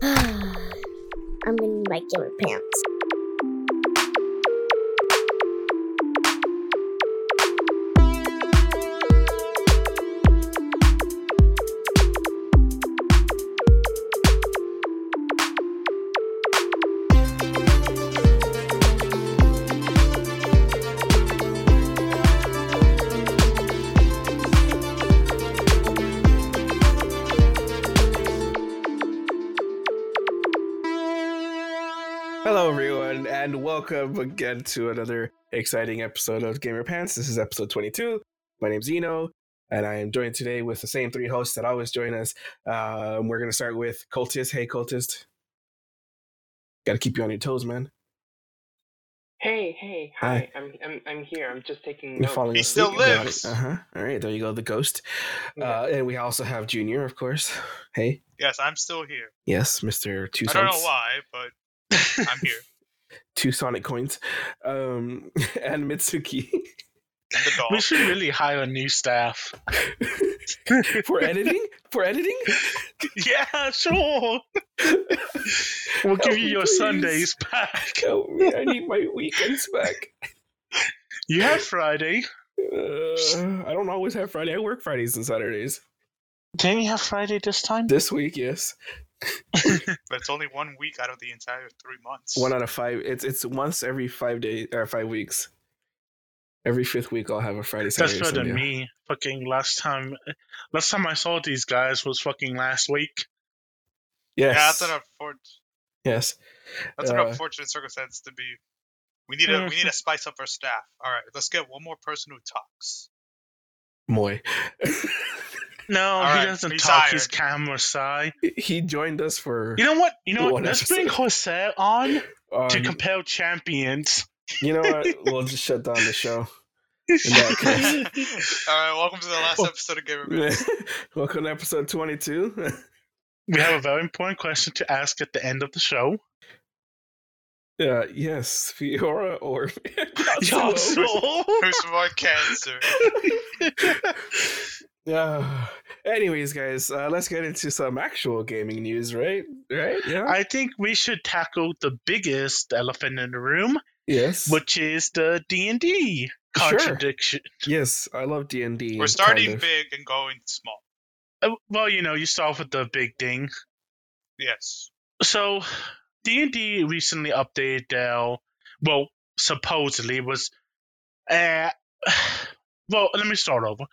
I'm in my gamer pants. Welcome again to another exciting episode of Gamer Pants. This is episode 22. My name's Eno, and I am joined today with the same three hosts that always join us. Um, we're going to start with Cultist. Hey, Cultist. Got to keep you on your toes, man. Hey, hey, Hi. hi. I'm, I'm, I'm here. I'm just taking You're notes. falling He asleep. still lives. Uh huh. All right, there you go, the ghost. Uh, and we also have Junior, of course. Hey, Yes, I'm still here. yes, Mister Two I don't know why, but I'm here. Two Sonic coins. Um, and Mitsuki We should really hire new staff. for editing. For editing. yeah, sure. We'll give you your Please. Sundays back. Help me! I need my weekends back. You have Friday. Uh, I don't always have Friday. I work Fridays and Saturdays. Didn't you have Friday this time? This week, yes, but it's only one week out of the entire three months. one out of five. It's it's once every five days or five weeks. Every fifth week, I'll have a Friday. That's Saturday, better than Sunday. me. Fucking last time, last time I saw these guys was fucking last week. Yes, Yeah, that's an unfortunate. yes. That's an Uh, unfortunate circumstance to be. We need to we need to spice up our staff. All right, let's get one more person who talks. Moy. No, All he right, doesn't he's talk. hired. He's camera shy. he joined us for. You know what? You know what? Let's bring episode. Jose on to um, compare champions. you know what? We'll just shut down the show. In that case. All right, welcome to the last Oh. episode of Gamer. Minutes. Welcome to episode twenty-two. We have a very important question to ask at the end of the show. Uh, yes, Fiora or Yasuo. Who's more cancer? Yeah. Anyways, guys, uh, let's get into some actual gaming news, right? Right? Yeah. I think we should tackle the biggest elephant in the room, yes. which is the D and D Sure. contradiction. Yes, I love D and D. We're starting big and going small. Uh, Well, you know, you start with the big thing. Yes. So, D and D recently updated their, well, supposedly was, uh, well, let me start over.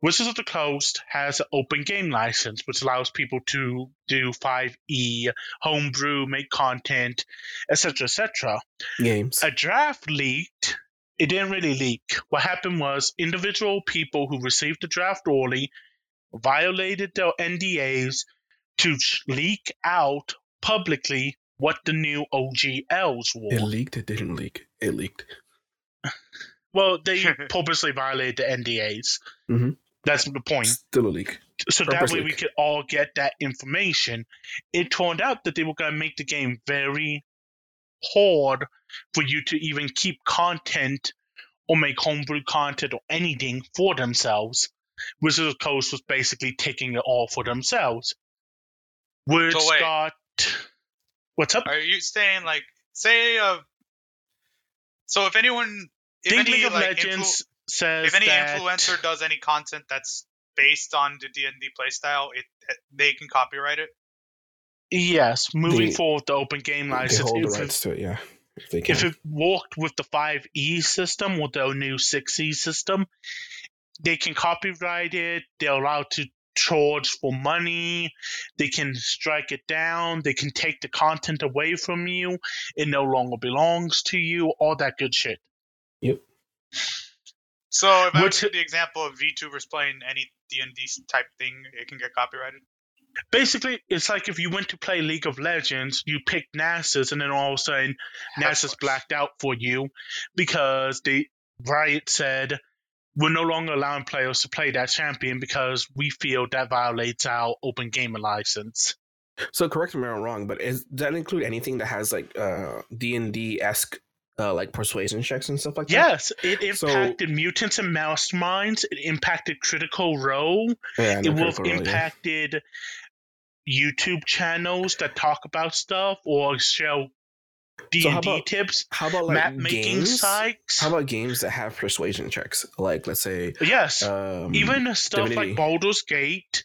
Wizards of the Coast has an open game license, which allows people to do 5e, homebrew, make content, etc., etc. games. a draft leaked. It didn't really leak. What happened was individual people who received the draft early violated their NDAs to leak out publicly what the new OGLs were. It leaked. It didn't leak. It leaked. well, they purposely violated the NDAs. Mhm. That's the point. Still a leak. So that Purpose way we could all get that information. It turned out that they were going to make the game very hard for you to even keep content or make homebrew content or anything for themselves. Wizards of the Coast was basically taking it all for themselves. Words So wait. got. What's up? Are you saying like say uh? So if anyone, if Think any League of like Legends says if any that influencer does any content that's based on the D and D playstyle, it they can copyright it. yes, moving They- forward, the open game They license. hold the if it- to it. Yeah. If they can. if it worked with the 5e system with the new 6e system, they can copyright it. They're allowed to charge for money. They can strike it down. They can take the content away from you. It no longer belongs to you. All that good shit. yep. So if I Which- the example of VTubers playing any D and D type thing, it can get copyrighted. Basically, it's like if you went to play League of Legends, you picked Nasus, and then all of a sudden NASA's Headforce. blacked out for you because the Riot said we're no longer allowing players to play that champion because we feel that violates our open gamer license. So correct me if I'm wrong, but is does that include anything that has like uh D and D esque uh like persuasion checks and stuff like that? Yes, it So- impacted mutants and masterminds. It impacted Critical Role. Yeah. It will have Critical yeah. impacted YouTube channels that talk about stuff or show D and D tips, how about like map making sites. How about games that have persuasion checks? Like let's say yes, um, even stuff Divinity. like Baldur's Gate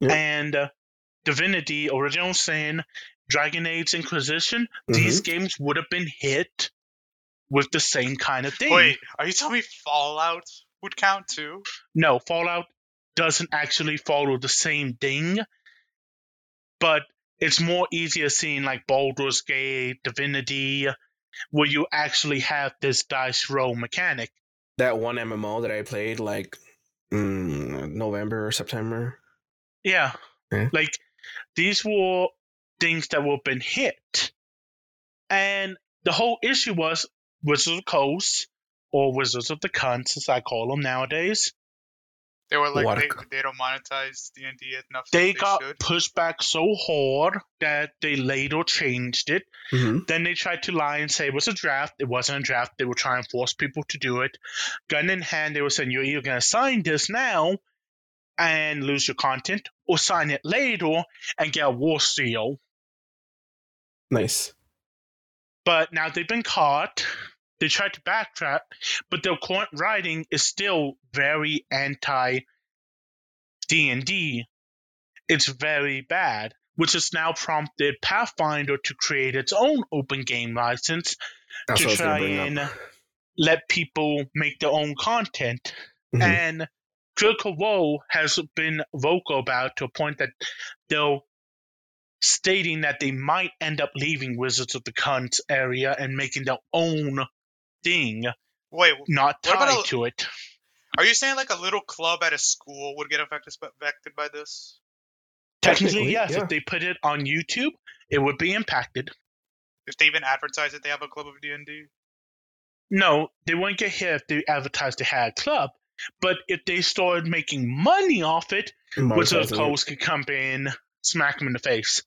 Yeah. and uh, Divinity, Original Sin, Dragon Age Inquisition. Mhm. These games would have been hit with the same kind of thing. Wait, are you telling me Fallout would count too? No, Fallout doesn't actually follow the same thing, but it's more easier seeing like Baldur's Gate, Divinity, where you actually have this dice roll mechanic. that one MMO that I played like mm, November or September. Yeah. Yeah. Like these were things that were been hit. And the whole issue was Wizards of the Coast, or Wizards of the Cunts, as I call them nowadays, They were like they, they don't monetize D and D enough. they that got should. pushed back so hard that they later changed it. hmm Then they tried to lie and say it was a draft. It wasn't a draft. They were trying to force people to do it. Gun in hand, they were saying you're either going to sign this now and lose your content, or sign it later and get a war seal. Nice. But now they've been caught. They tried to backtrack, but their current writing is still very anti D and D. It's very bad, which has now prompted Pathfinder to create its own open game license That's to what I was try and up. let people make their own content. Mhm. And Critical Role has been vocal about to a point that they're stating that they might end up leaving Wizards of the Cunt area and making their own thing, Wait, not What about tied a- to it. are you saying like a little club at a school would get affected affected by this? Technically, Technically, yes. yeah. If they put it on YouTube, it would be impacted. If they even advertise that they have a club of D and D? No, they wouldn't get hit if they advertised they had a club. But if they started making money off it, Wizards of Monetizing the. Coast could come in, smack them in the face.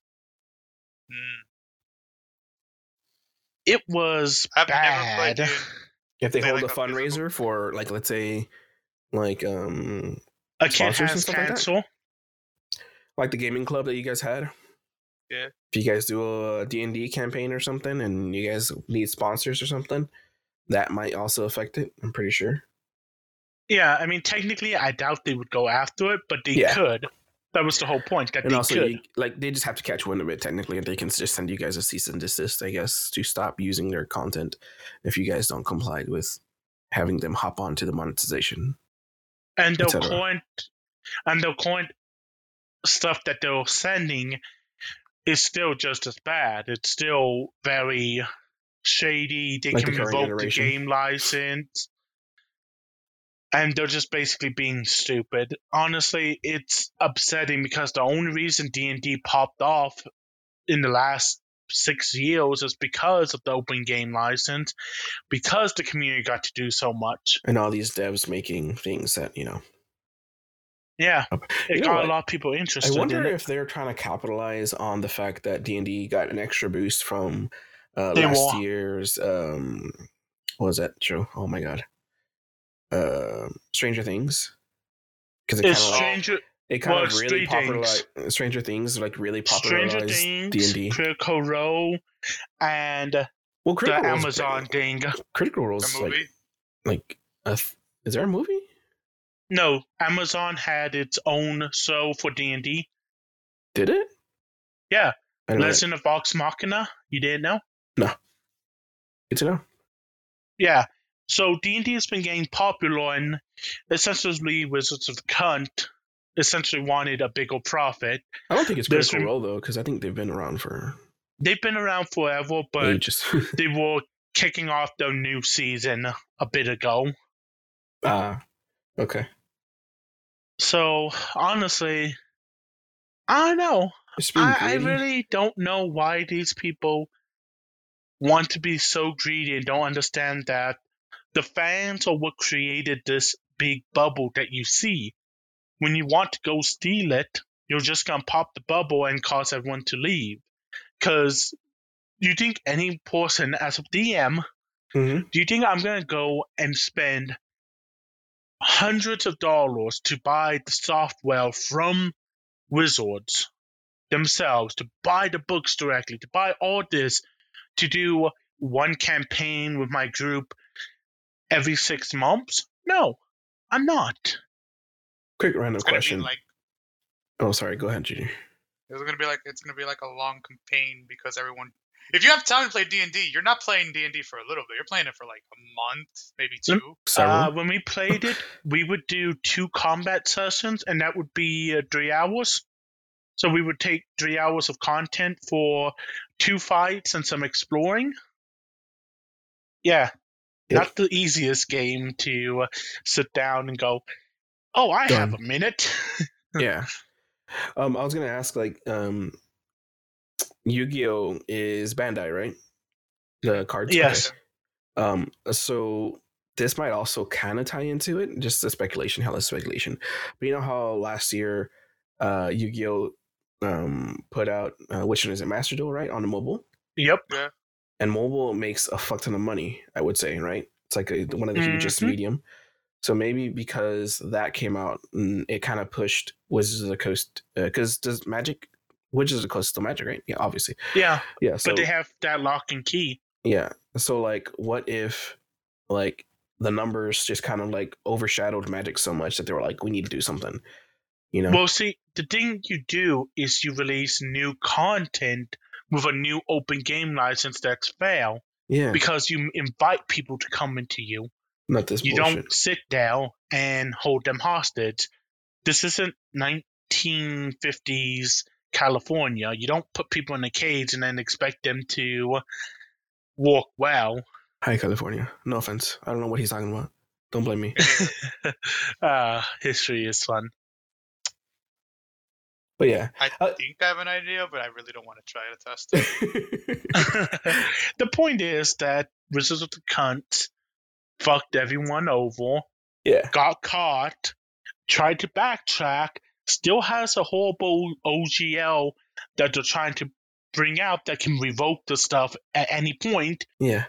Hmm. It was I've never played bad. If they Play hold like a a physical- fundraiser for like let's say like um A kid Sponsors and has stuff like that? like the gaming club that you guys had. Yeah. If you guys do a D&D campaign or something and you guys need sponsors or something, that might also affect it, I'm pretty sure. Yeah, I mean, technically, I doubt they would go after it, but they Yeah. could. That was the whole point. That And they also you, like they just have to catch wind of it technically and they can just send you guys a cease and desist, I guess, to stop using their content if you guys don't comply with having them hop onto the monetization. and cetera. current and their current stuff that they're sending is still just as bad. It's still very shady. They Like can current revoke the game license. And they're just basically being stupid. Honestly, it's upsetting because the only reason D and D popped off in the last six years is because of the open game license, because the community got to do so much. And all these devs making things that, you know. Yeah, it You got a lot of people interested. I wonder in if they're trying to capitalize on the fact that D and D got an extra boost from uh, last will. year's um, what was that show? Oh my god, uh, Stranger Things. Because it kind of like, Stranger, it kind well, of really things. popularized Stranger Things like really popularized D and D. Critical Role, and Well, the Critical Role's Amazon thing. Critical Role's The like movie? like a th- is there a movie? No, Amazon had its own show for D and D. Did it? Yeah, I don't know. Legend of Vox Machina. You didn't know? No. Good to know. Yeah. So D and D has been getting popular, and essentially Wizards of the Cunt essentially wanted a bigger profit. I don't think it's Critical Role though, because I think they've been around for They've been around forever, but ages. they were kicking off their new season a bit ago. Ah, okay. So honestly, I don't know. I, I really don't know why these people want to be so greedy and don't understand that the fans are what created this big bubble that you see. When you want to go steal it, you're just gonna pop the bubble and cause everyone to leave. Cause you think any person as a DM, Mhm. do you think I'm gonna go and spend hundreds of dollars to buy the software from Wizards themselves to buy the books directly, to buy all this, to do one campaign with my group every six months? No, I'm not. Quick random question. like oh, sorry. Go ahead, Junior. it's gonna be like it's gonna be like a long campaign because everyone. If you have time to play D and D, you're not playing D and D for a little bit. You're playing it for like a month, maybe two. Several. Uh, when we played it, we would do two combat sessions, and that would be uh, three hours. So we would take three hours of content for two fights and some exploring. Yeah, Yep. not the easiest game to uh, sit down and go, "Oh, I have a minute." yeah. Um, I was gonna ask, like, um, Yu-Gi-Oh is Bandai, right? The cards. yes. Um, so this might also kind of tie into it. Just a speculation, hella speculation. But you know how last year, uh, Yu-Gi-Oh, um, put out uh, which one is it, Master Duel, right, on the mobile, Yep. And mobile makes a fuck ton of money. I would say, right? It's like a, one of the hugest Mhm. medium. So maybe because that came out, mm, it kind of pushed Wizards of the Coast. Because does Magic, Wizards of the Coast still Magic, right? Yeah, obviously. Yeah, Yeah. So but they have that lock and key. yeah. So like what if like the numbers just kind of like overshadowed magic so much that they were like, we need to do something. You know? Well, see, the thing you do is you release new content with a new open game license that's fair. yeah. because you invite people to come into you. Not this You bullshit. don't sit down and hold them hostage. This isn't 1950s California. You don't put people in a cage and then expect them to walk well. Hi California. No offense. I don't know what he's talking about. Don't blame me. uh, history is fun. But yeah. I Uh, think I have an idea, but I really don't want to try to test it. the point is that Wizards of the Cunt fucked everyone over, yeah. got caught, tried to backtrack, still has a horrible OGL that they're trying to bring out that can revoke the stuff at any point, Yeah.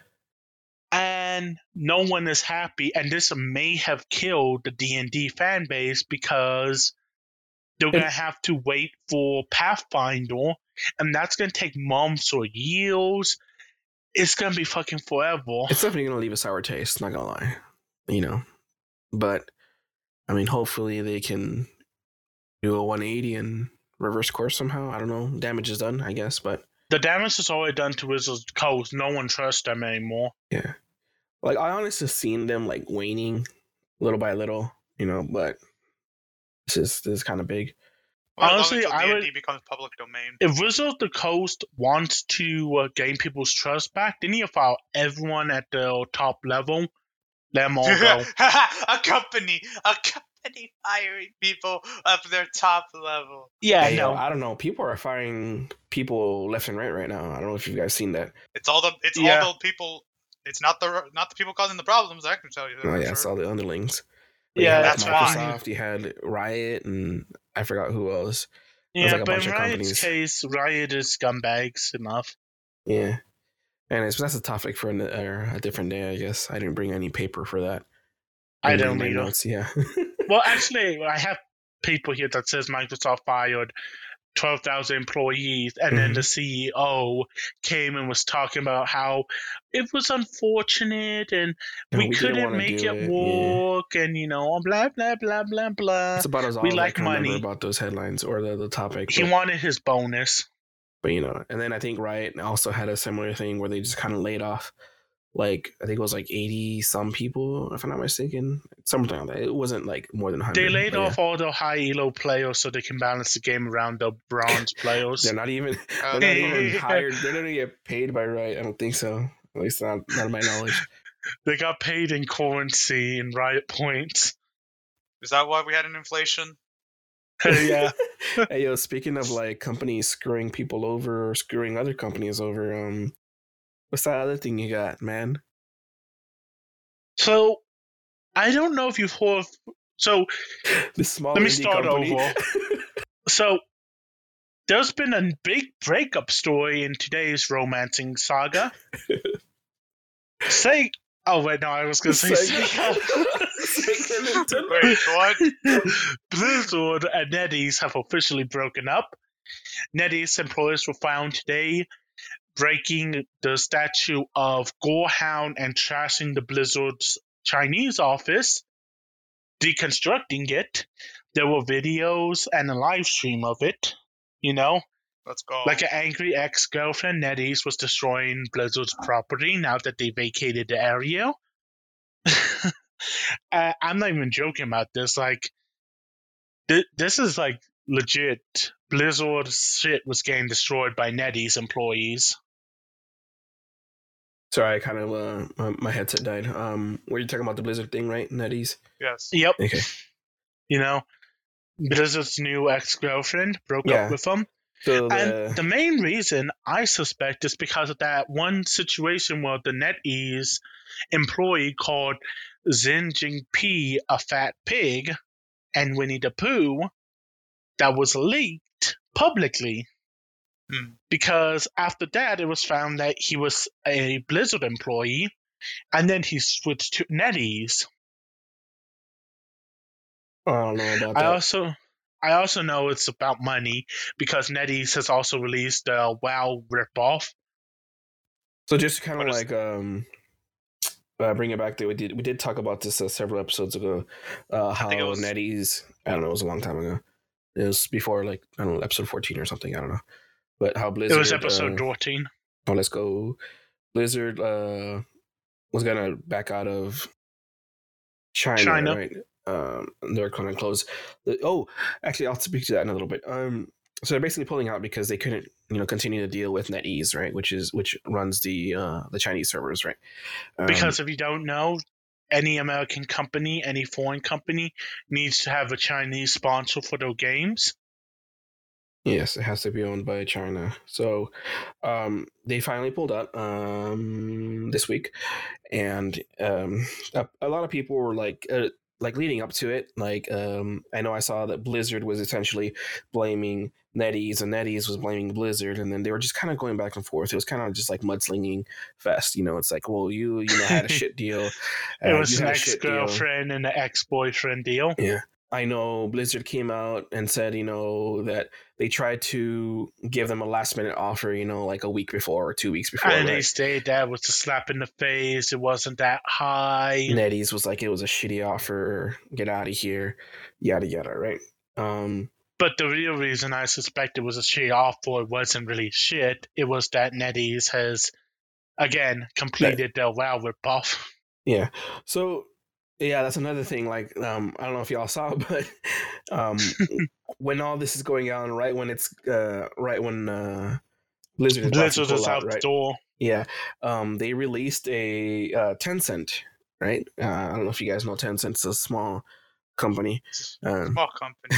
and no one is happy. And this may have killed the D and D fan base because they're gonna have to wait for Pathfinder, and that's gonna take months or years. It's gonna be fucking forever. It's definitely gonna leave a sour taste, not gonna lie. You know. But I mean hopefully they can do a 180 and reverse course somehow. I don't know. Damage is done, I guess, but The damage is already done to Wizards Coast. No one trusts them anymore. Yeah. Like I honestly seen them like waning little by little, you know, but this is this is kind of big. Well, Honestly, until I would- becomes public domain. If Wizards of the Coast wants to uh, gain people's trust back, they need to file everyone at the top level. Let them all go. a company, a company firing people up their top level. yeah, Hey, yo, no. I don't know. People are firing people left and right right now. I don't know if you guys seen that. It's all the it's Yeah. all the people. It's not the not the people causing the problems. I can tell you. that Oh for yeah, it's all the underlings. But Yeah, that's like, why. Microsoft. You had Riot, and I forgot who else. Yeah, like, but in Riot's companies. case, Riot is scumbags enough. Yeah, and that's a topic for an, a different day, I guess. I didn't bring any paper for that. I Didn't don't bring my notes, Yeah. Well, actually, I have people here that says Microsoft fired 12,000 employees, and then the mm-hmm. CEO came and was talking about how it was unfortunate and No, we, didn't couldn't make it, it, yeah. work, and you know, blah, blah, blah, blah, blah. That's about as all we like I can remember money. about those headlines or the, the topic. He but- wanted his bonus. but you know and then i think riot also had a similar thing where they just kind of laid off like i think it was like 80 some people if i'm not mistaken something like that it wasn't like more than 100 They laid but yeah. off all the high elo players so they can balance the game around the bronze players. they're not even they're not even hired they're not even get paid by riot i don't think so at least not, not of my knowledge They got paid in currency and riot points. Is that why we had an inflation? yeah. hey yo speaking of like companies screwing people over or screwing other companies over um what's that other thing you got man So I don't know if you've heard. So the small Let me start company. over. so there's been a big breakup story in today's romancing saga. Say, oh wait, no, I was gonna say. Sega. Sega. Wait, what? Blizzard and NetEase have officially broken up. NetEase employees were found today breaking the statue of Gorehound and trashing the Blizzard's Chinese office, deconstructing it. There were videos and a live stream of it. You know, Let's go. like an angry ex girlfriend, NetEase was destroying Blizzard's property now that they vacated the area. uh, I'm not even joking about this. Like, th- this is like legit. Blizzard shit was getting destroyed by NetEase employees. Sorry, I kind of uh, my, my headset died. Um, were you talking about the Blizzard thing, right? NetEase. yes. Yep. Okay. You know, Blizzard's new ex girlfriend broke Yeah. up with him. So And the, the main reason I suspect is because of that one situation where the NetEase employee called Xi Jinping a fat pig and Winnie the Pooh that was leaked publicly. Hmm. Because after that, it was found that he was a Blizzard employee and then he switched to NetEase. I about I also I also know it's about money because NetEase has also released a WoW ripoff. So just to kind of like um uh, bring it back there, we did we did talk about this uh, several episodes ago. Uh, how it was- NetEase, I don't know, it was a long time ago. It was before like I don't know, episode fourteen or something. I don't know, but how Blizzard. it was episode uh, 14. oh, let's go. Blizzard uh was gonna back out of China, China. right? Um, they're gonna close. The, oh, actually, I'll speak to that in a little bit. Um, so they're basically pulling out because they couldn't, you know, continue to deal with NetEase, right? Which is which runs the uh the Chinese servers, right? Um, Because if you don't know, any American company, any foreign company needs to have a Chinese sponsor for their games. Yes, it has to be owned by China. So um, they finally pulled out um, this week, and um, a, a lot of people were like, uh, like leading up to it. Like um, I know I saw that Blizzard was essentially blaming NetEase, and NetEase was blaming Blizzard, and then they were just kind of going back and forth. It was kind of just like mudslinging fest. You know, it's like, well, you you know had a shit deal. It uh, was you an ex girlfriend and an ex boyfriend deal. Yeah. I know Blizzard came out and said, you know, that they tried to give them a last minute offer, you know, like a week before or two weeks before. and they right? stayed that was a slap in the face. It wasn't that high. NetEase was like, it was a shitty offer. Get out of here. Yada, yada, right? Um, But the real reason I suspect it was a shit offer wasn't really shit. It was that NetEase has, again, completed their WoW ripoff. yeah. So, yeah, that's another thing. Like, um, I don't know if y'all saw, but um, when all this is going on, right when it's, uh, right when, uh, Blizzard is Blizzard is pull out the door. Yeah, um, they released a uh, Tencent, right? Uh, I don't know if you guys know Tencent. It's a small company. Um, Small company.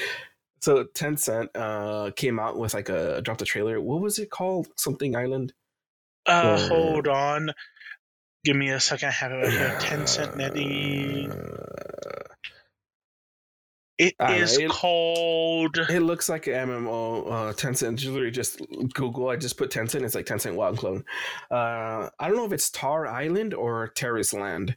so Tencent uh, came out with like a dropped a trailer. What was it called? Something Island. Uh, Uh, hold on. Give me a second. I have it right here. Tencent NetEase. Uh, It I is it- called. it looks like an MMO. Uh, Tencent. Just literally just Google. I just put Tencent. It's like Tencent WoW Clone. Uh, I don't know if it's Tar Island or Terrace Land,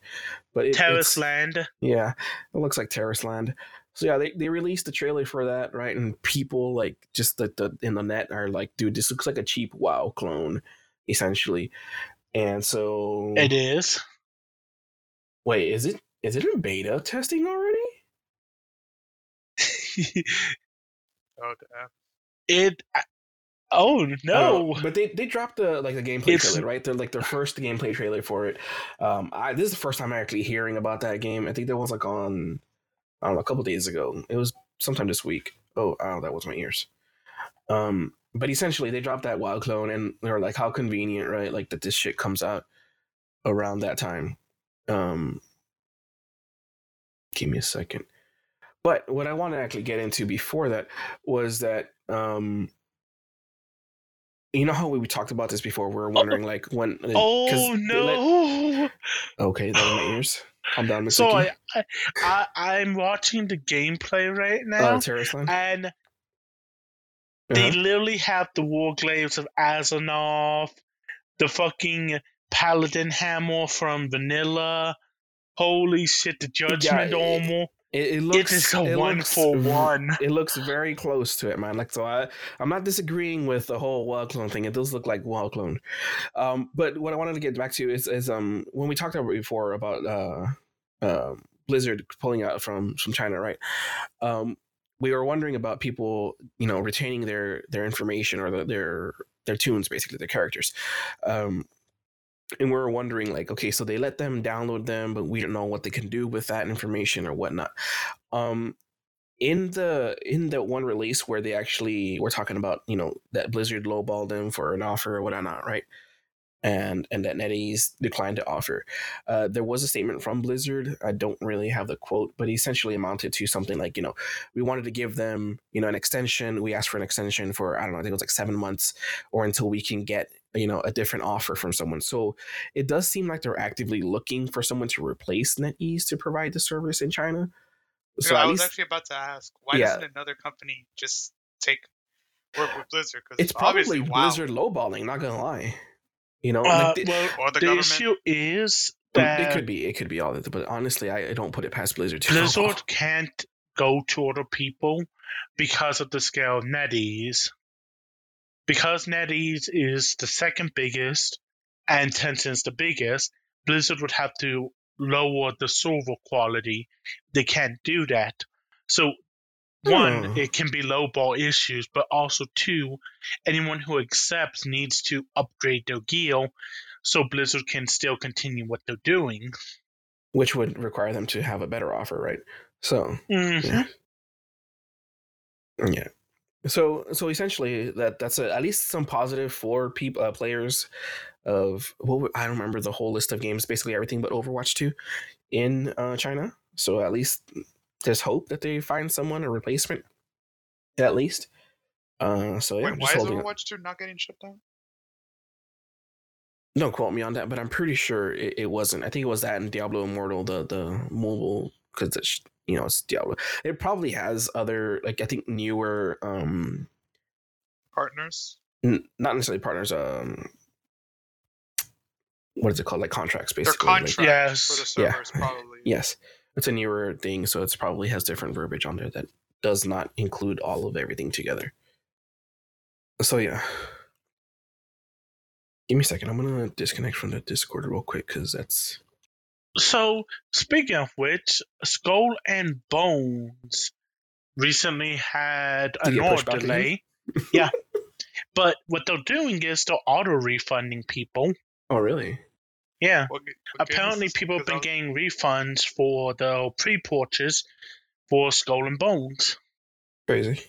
but it, Terrace Land. Yeah, it looks like Terrace Land. So yeah, they, they released the trailer for that, right? And people like just the, the in the net are like, dude, this looks like a cheap WoW clone, essentially. And so It is. wait, is it is it in beta testing already? Oh, damn. it. Oh no! Uh, but they they dropped the like the gameplay It's- trailer, right? They're like their first gameplay trailer for it. Um, I this is the first time I'm actually hearing about that game. I think that was like on I don't know a couple days ago. It was sometime this week. Oh, oh, that was my ears. Um, but essentially they dropped that WoW clone, and they're like, how convenient, right? Like that this shit comes out around that time. Um, give me a second. But what I want to actually get into before that was that um you know how we, we talked about this before? We were wondering like when. uh, 'cause oh they let- no! okay, that my ears. Calm down, Miss So I, I, I I'm watching the gameplay right Uh, now, Land? and they Uh-huh. literally have the Warglaives of Azzinoth, the fucking Paladin Hammer from Vanilla. Holy shit, the Judgment Yeah, Armor. It, it looks it is a it one looks for one. It looks very close to it, man. Like so, I I'm not disagreeing with the whole WoW clone thing. It does look like WoW clone. Um, but what I wanted to get back to is is um when we talked about before about uh, uh Blizzard pulling out from from China, right? Um, we were wondering about people, you know, retaining their their information or the, their their toons, basically their characters. Um, and we were wondering, like, okay, so they let them download them, but we don't know what they can do with that information or whatnot. Um, in the in the one release where they actually were talking about, you know, that Blizzard lowballed them for an offer or whatnot, right? And and that NetEase declined to offer. Uh, there was a statement from Blizzard. I don't really have the quote, but it essentially amounted to something like, you know, we wanted to give them, you know, an extension. We asked for an extension for I don't know, I think it was like seven months, or until we can get, you know, a different offer from someone. So it does seem like they're actively looking for someone to replace NetEase to provide the service in China. So I was least actually about to ask, why Yeah. doesn't another company just take work with Blizzard? Because it's probably obviously, wow. Blizzard lowballing. Not gonna lie, you know, Uh, like the- well, Or the the, government. issue is that it could be, it could be all that, but honestly, I, I don't put it past Blizzard to Blizzard can't go to other people because of the scale of NetEase. Because NetEase is the second biggest and Tencent's the biggest, Blizzard would have to lower the server quality. They can't do that. So, one, Hmm. it can be lowball issues, but also two, anyone who accepts needs to upgrade their gear so Blizzard can still continue what they're doing. which would require them to have a better offer, right? So Mhm. yeah, yeah. So so essentially, that that's a, at least some positive for people uh, players of what were- I don't remember the whole list of games, basically everything but Overwatch two in uh, China. So at least there's hope that they find someone a replacement, at least. Uh, so yeah, Wait, why is. Overwatch 2 not getting shut down? Don't quote me on that, but I'm pretty sure it, it wasn't. I think it was that in Diablo Immortal, the the mobile, because it's you know it's Diablo. It probably has other like I think newer, um, Partners? n- not necessarily partners. Um, what is it called? Like contracts, Their basically. like- contracts Yes. for the Yeah. probably. yes, it's a newer thing, so it's probably has different verbiage on there that does not include all of everything together. So yeah. Give me a second. I'm gonna disconnect from the Discord real quick because that's So, speaking of which, Skull and Bones recently had Did an you get pushed order delay. yeah. But what they're doing is they're auto refunding people. oh really Yeah. What, what Apparently, people have been I was- getting refunds for the pre purchase for Skull and Bones. crazy.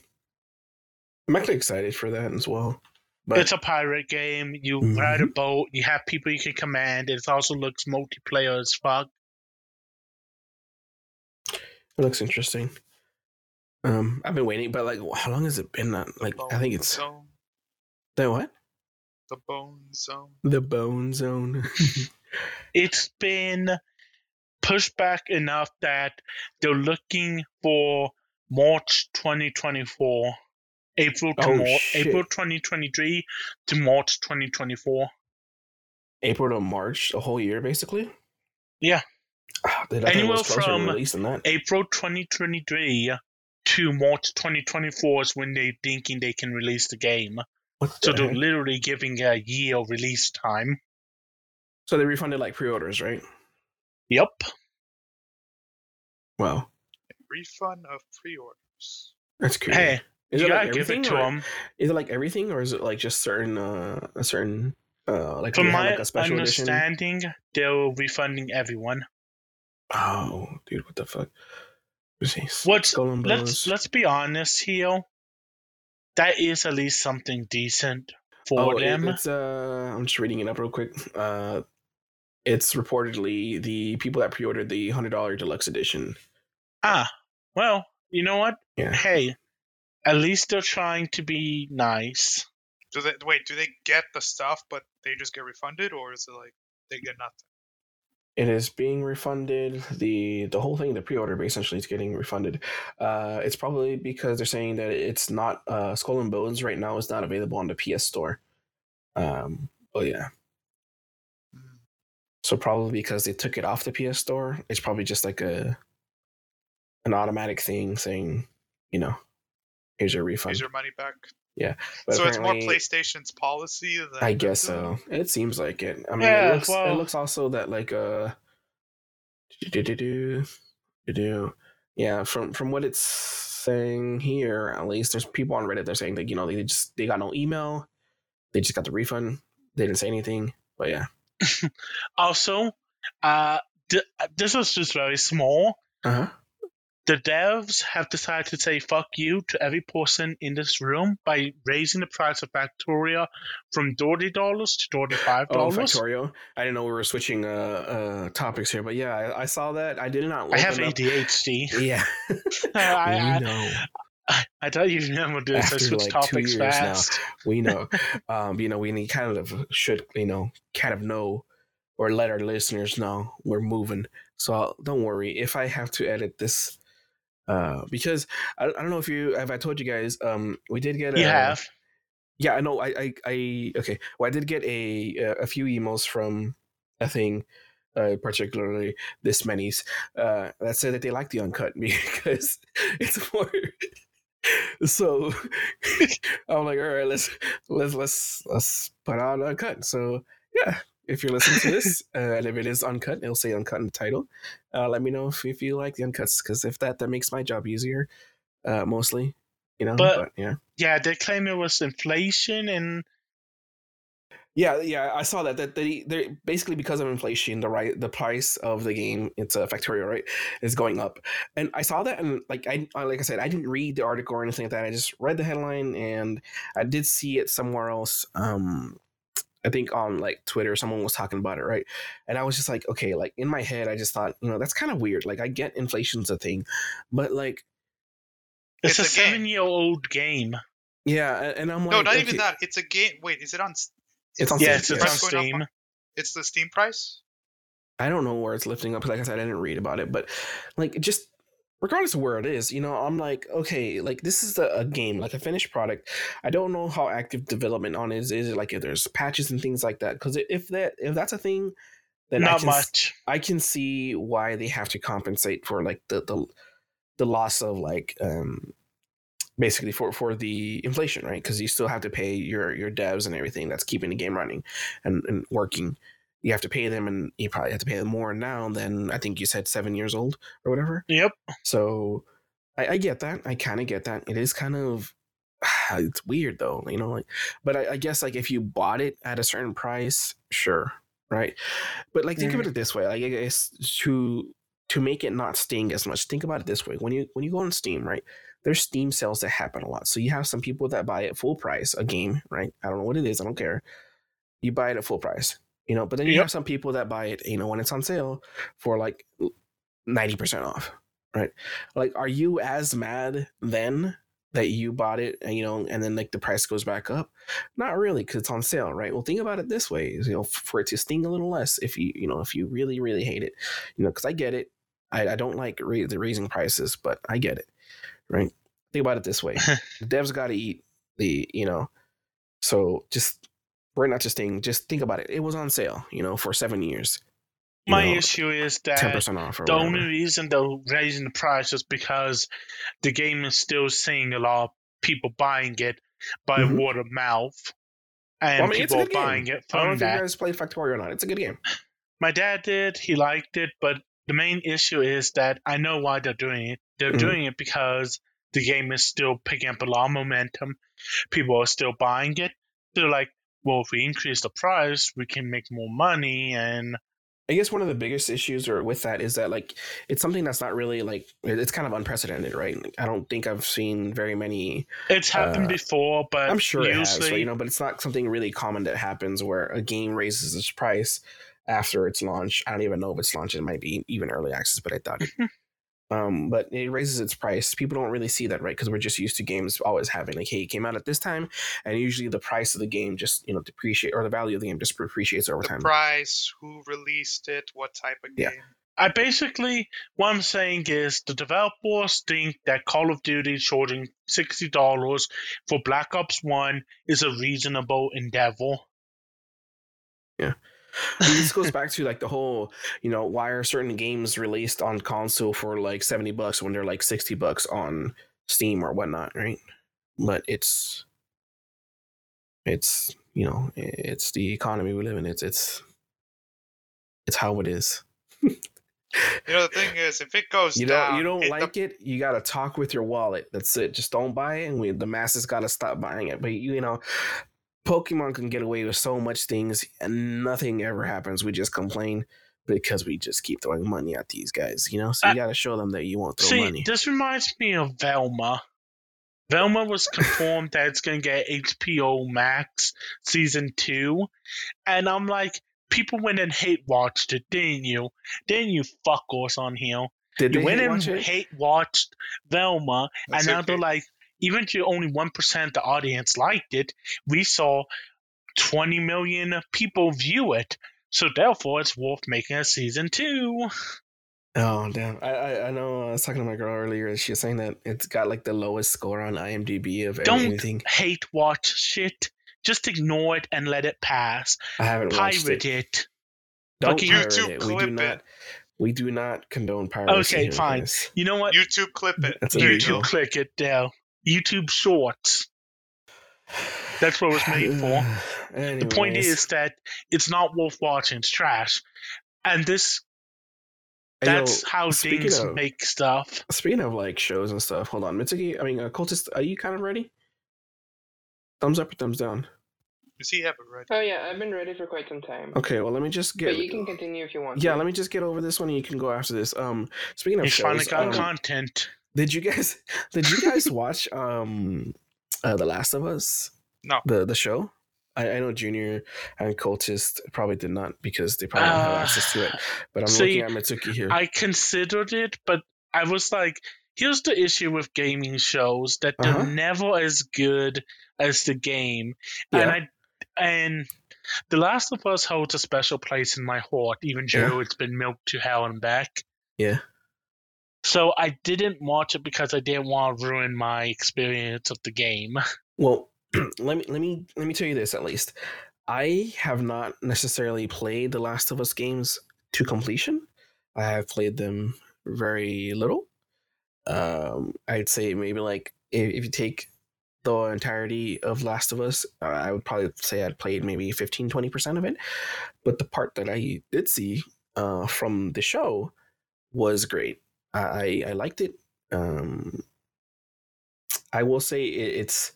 I'm actually excited for that as well. But it's a pirate game. You ride a boat. You have people you can command. It also looks multiplayer as fuck. it looks interesting. Um, I've been waiting, but like, how long has it been? That like, I think it's Zone, the what? the Bone Zone. The Bone Zone. it's been pushed back enough that they're looking for March 2024, April to Oh, Mar- April 2023 to March 2024. April to March, a whole year basically. Yeah. Ah, dude, I Anywhere was closer to from that. April 2023 to March 2024 is when they're thinking they can release the game. What So the they're heck? literally giving a year of release time. So they refunded like pre-orders, right? Yep. Wow, Refund of pre-orders. that's crazy. Hey, is you it gotta like give everything? it to or- them. Is it like everything, or is it like just certain, uh, a certain, uh, like From my like a special edition? understanding, they're refunding everyone. Oh, dude, what the fuck? Let's see. What's- Skull let's Bones. let's be honest here. That is at least something decent for oh, it- them. it's uh, I'm just reading it up real quick. Uh, it's reportedly the people that pre-ordered the hundred dollar deluxe edition. ah, well, you know what? Yeah. Hey, at least they're trying to be nice. Do they wait? Do they get the stuff, but they just get refunded, or is it like they get nothing? It is being refunded. the The whole thing, the pre-order, essentially, is getting refunded. Uh, it's probably because they're saying that it's not uh, Skull and Bones right now is not available on the PS Store. Um, oh yeah. So probably because they took it off the PS Store, it's probably just like a an automatic thing saying, you know, here's your refund. Here's your money back. But so it's more PlayStation's policy than I guess so. It seems like it. I mean, Yeah, it looks. well- It looks also that like uh, do do yeah. From from what it's saying here, at least there's people on Reddit. They're saying that you know they just they got no email, they just got the refund. They didn't say anything, but yeah. Also, uh, th- this was just very small. Uh huh. The devs have decided to say "fuck you" to every person in this room by raising the price of Factoria from thirty dollars to thirty-five Oh, dollars. Oh, Factorio. I didn't know we were switching uh uh topics here, but yeah, I, I saw that. I did not. I have open up- ADHD. Yeah, I, know. I, I thought you this. I After, switch like, two topics years now. fast. we know um you know we need kind of should you know kind of know or let our listeners know we're moving so I'll, don't worry if i have to edit this uh because I, I don't know if you have i told you guys um we did get a You have. yeah i know i i, I okay well i did get a a few emails from a thing uh, particularly this many's uh, that said that they like the uncut because it's more so I'm like, all right, let's let's let's let's put on uncut. So yeah, if you're listening to this uh, and if it is uncut, it'll say uncut in the title. Uh, let me know if, if you like the uncuts because if that that makes my job easier, uh, mostly, you know. But- but yeah. Yeah, they claim it was inflation and Yeah, yeah, I saw that. That they they basically because of inflation, the right the price of the game, it's a Factorio, right, is going up. And I saw that, and like I I- like I said, I didn't read the article or anything like that. I just read the headline, and I did see it somewhere else. Um, I think on like Twitter, someone was talking about it, right? And I was just like, okay, like in my head, I just thought, you know, that's kind of weird. Like I get inflation's a thing, but like, it's, It's a, a seven-year-old game. yeah, and- and I'm like, no, not okay, even that. It's a game. Wait, is it on? S- It's on Yeah, Steam, it's, yes. it's on Price up? Steam. It's the Steam price. I don't know where it's lifting up. Like I said, I didn't read about it, but like just regardless of where it is, you know, I'm like, okay, like this is a, a game, like a finished product. I don't know how active development on it is. Is it like if there's patches and things like that? Because if that if that's a thing, then I Not can, much. I can see why they have to compensate for like the the the loss of like um basically for for the inflation, right? Because you still have to pay your your devs and everything that's keeping the game running and, and working. You have to pay them, and you probably have to pay them more now than I think you said seven years old or whatever. Yep. So I, I get that. I kind of get that. It is kind of it's weird though, you know. Like, but I, I guess like if you bought it at a certain price, sure, right? But like think Mm. of it this way. Like I guess to to make it not sting as much, think about it this way: when you when you go on Steam, right? There's Steam sales that happen a lot. So you have some people that buy it full price a game, right? I don't know what it is. I don't care. You buy it at full price, you know. But then you Yep. have some people that buy it, you know, when it's on sale for like ninety percent off, right? Like, are you as mad then that you bought it, and you know, and then like the price goes back up? Not really, because it's on sale, right? Well, think about it this way: is, you know, for it to sting a little less if you, you know, if you really, really hate it, you know, because I get it. I, I don't like ra- the raising prices, but I get it, right? Think about it this way: the devs got to eat the, you know, so just we're not just saying, just think about it. It was on sale, you know, for seven years. My know, issue is that percent off the only reason they're raising the price is because the game is still seeing a lot of people buying it by Mhm. word of mouth, and Well, I mean, it's a people good game. buying it I don't know from if you guys played Factorio or not. It's a good game. My dad did. He liked it, but the main issue is that I know why they're doing it. They're Mhm. doing it because the game is still picking up a lot of momentum. People are still buying it. They're like, well, if we increase the price, we can make more money. And I guess one of the biggest issues or with that is that like it's something that's not really like it's kind of unprecedented, right? Like, I don't think I've seen very many. it's happened Uh, before, but I'm sure it usually, has, but, you know, but it's not something really common that happens where a game raises its price after its launch. I don't even know if it's launch; it might be even early access, but I thought. Um, but it raises its price. People don't really see that, right? Because we're just used to games always having like, hey, it came out at this time, and usually the price of the game just you know depreciate or the value of the game just depreciates over The time. price, who released it, what type of Yeah. game. I basically what I'm saying is the developers think that Call of Duty charging sixty dollars for Black Ops One is a reasonable endeavor. And this goes back to like the whole, you know, why are certain games released on console for like 70 bucks when they're like 60 bucks on Steam or whatnot, right? But it's it's you know, it's the economy we live in. It's it's it's how it is. You know, the thing is, if it goes You down, don't you don't it- the- like it, you gotta talk with your wallet. That's it. Just don't buy it and we the masses gotta stop buying it. But you, you know, Pokemon can get away with so much things and nothing ever happens. We just complain because we just keep throwing money at these guys, you know? So you Uh, gotta show them that you won't throw See, money. this reminds me of Velma. Velma was confirmed that it's going to get HBO Max season two, and I'm like, people went and hate watched it, didn't you? Didn't you fuckers on here? Did You they went and it? hate watched Velma, That's and now okay. they're like, even if only one percent of the audience liked it, we saw twenty million people view it, so therefore it's worth making a season two. Oh damn! I, I I know. I was talking to my girl earlier. She was saying that it's got like the lowest score on IMDb of anything. Don't anything. hate watch shit. Just ignore it and let it pass. I haven't watched it. it. Don't fucking pirate YouTube it. We do clip not. it. We do not condone piracy. Okay, fine. guys. You know what? YouTube clip it. That's There you illegal. go. YouTube click it down. YouTube Shorts. That's what it was made for. The point is that it's not worth watching. It's trash. And this hey, yo, that's how speaking things of- make stuff. Speaking of like shows and stuff, hold on, Mitsuki. I mean, uh, cultist, are you kind of ready? Thumbs up or thumbs down? Does he have it ready? Oh yeah, I've been ready for quite some time. Okay, well, let me just get. but you can continue if you want. yeah, to. let me just get over this one, and you can go after this. Um, speaking of He's finally got um, content. Did you guys did you guys watch um, uh, The Last of Us? No. The the show. I, I know Junior and Cultist probably did not because they probably don't have Uh, access to it. But I'm see, looking at Mitsuki here. I considered it, but I was like, here's the issue with gaming shows that they're Uh-huh. never as good as the game. Yeah. And I and The Last of Us holds a special place in my heart, even Yeah. though it's been milked to hell and back. Yeah. So I didn't watch it because I didn't want to ruin my experience of the game. Well, let me let me let me tell you this at least. I have not necessarily played the Last of Us games to completion. I have played them very little. Um, I'd say maybe like if, if you take the entirety of Last of Us, uh, I would probably say I'd played maybe 15 20% of it. But the part that I did see uh, from the show was great. I I, liked it. Um, I will say it, it's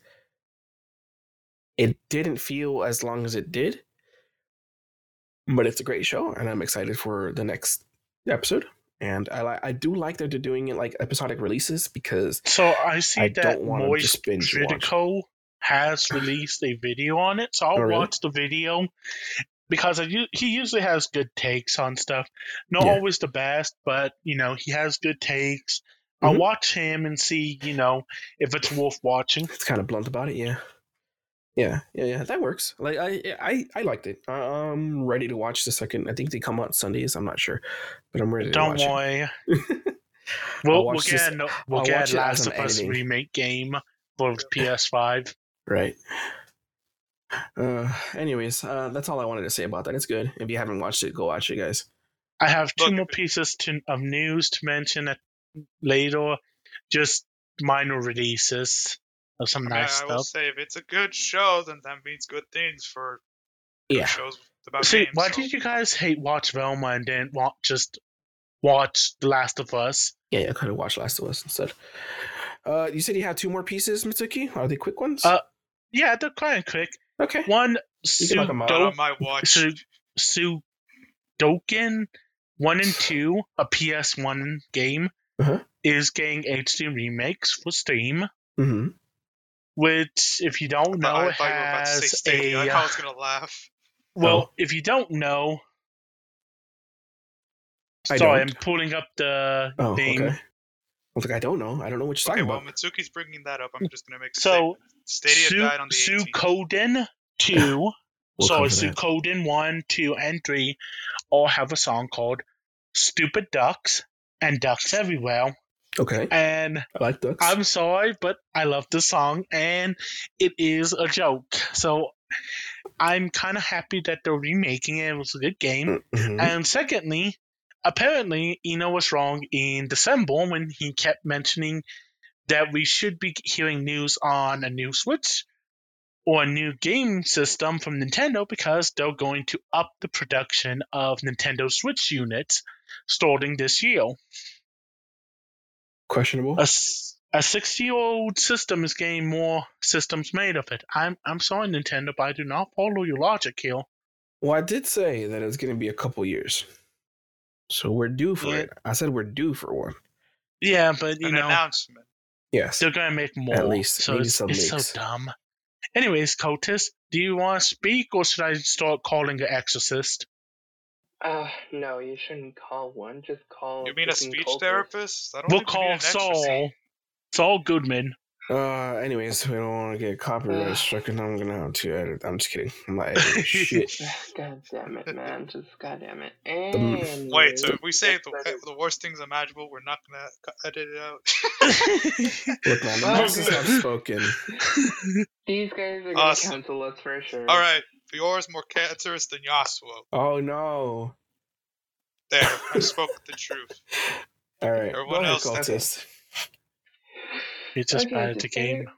it didn't feel as long as it did, but it's a great show, and I'm excited for the next episode. And I like I do like that they're doing it like episodic releases because So I see I that Moist watch. Critical has released a video on it, so I'll Oh, really? watch the video because he usually has good takes on stuff. Not Yeah. always the best, but you know he has good takes. I'll Mhm. watch him and see, you know, if it's worth watching. it's kind of blunt about it. Yeah, yeah, yeah, yeah. That works. Like I I I liked it. I'm ready to watch the second. I think they come out Sundays. I'm not sure, but I'm ready to watch. Don't worry, we'll, we'll this- get a, we'll I'll get Last of Us editing. remake game for PS5. Right. Uh, anyways, uh, that's all I wanted to say about that. It's good. If you haven't watched it, go watch it, guys. I have two Look, more pieces to, of news to mention at, later. Just minor releases of some I, mean, nice I will say, if it's a good show, then that means good things for good Yeah. shows about See, games. why so- did you guys hate watch Velma and then want just watch The Last of Us? Yeah, yeah, I could have watched Last of Us instead. Uh, you said you had two more pieces, Mitsuki. Are they quick ones? Uh, Yeah, they're kind of quick. Okay. One, You can knock 'em out. Not Sudo- on my watch. Suikoden 1 and 2, a PS1 game, Uh-huh. is getting HD remakes for Steam. Mm-hmm. Which, if you don't know, I thought you were about to say has Stadia. I a thought I was gonna laugh. Well, Oh. if you don't know, I sorry, don't. I'm pulling up the Oh, thing. okay. I was like, I don't know. I don't know what you're Okay, talking well, about. Mitsuki's bringing that up. I'm just gonna make So, statement. Stadia Su- died on the 18th. Suikoden 2, We'll sorry, come. Suikoden 1, 2, and 3 all have a song called Stupid Ducks and Ducks Everywhere. Okay. And I like ducks. I'm sorry, but I love the song, and it is a joke. So I'm kind of happy that they're remaking it. It was a good game. Mhm. And secondly, apparently, Eno was wrong in December when he kept mentioning that we should be hearing news on a new Switch or a new game system from Nintendo because they're going to up the production of Nintendo Switch units starting this year. Questionable. A, a 60 year old system is getting more systems made of it. I'm, I'm sorry, Nintendo, but I do not follow your logic here. Well, I did say that it's going to be a couple years, so we're due for Yeah. it. I said we're due for one. Yeah, but you An know. announcement. Yes. They're gonna make more. At least, so it's, some it's so dumb. Anyways, Cultist, do you want to speak or should I start calling the exorcist? Uh, no, you shouldn't call one. Just call. You mean a speech cultist. therapist? I don't We'll think we need call an exorcist. Saul. Saul Goodman. Uh, anyways, we don't want to get copyright struck, and I'm gonna have to edit. I'm just kidding. I'm not editing shit. God damn it, man! Just god damn it. Wait, so if we say the, the worst things imaginable, we're not gonna cu- edit it out. Look, man, the Well, masses okay. have spoken. These guys are gonna Awesome. cancel us for sure. All right, Fiora's more cancerous than Yasuo. Oh no! There, I spoke the truth. All right, Everyone go ahead, else- cultist. It's just Okay, to the start game. it-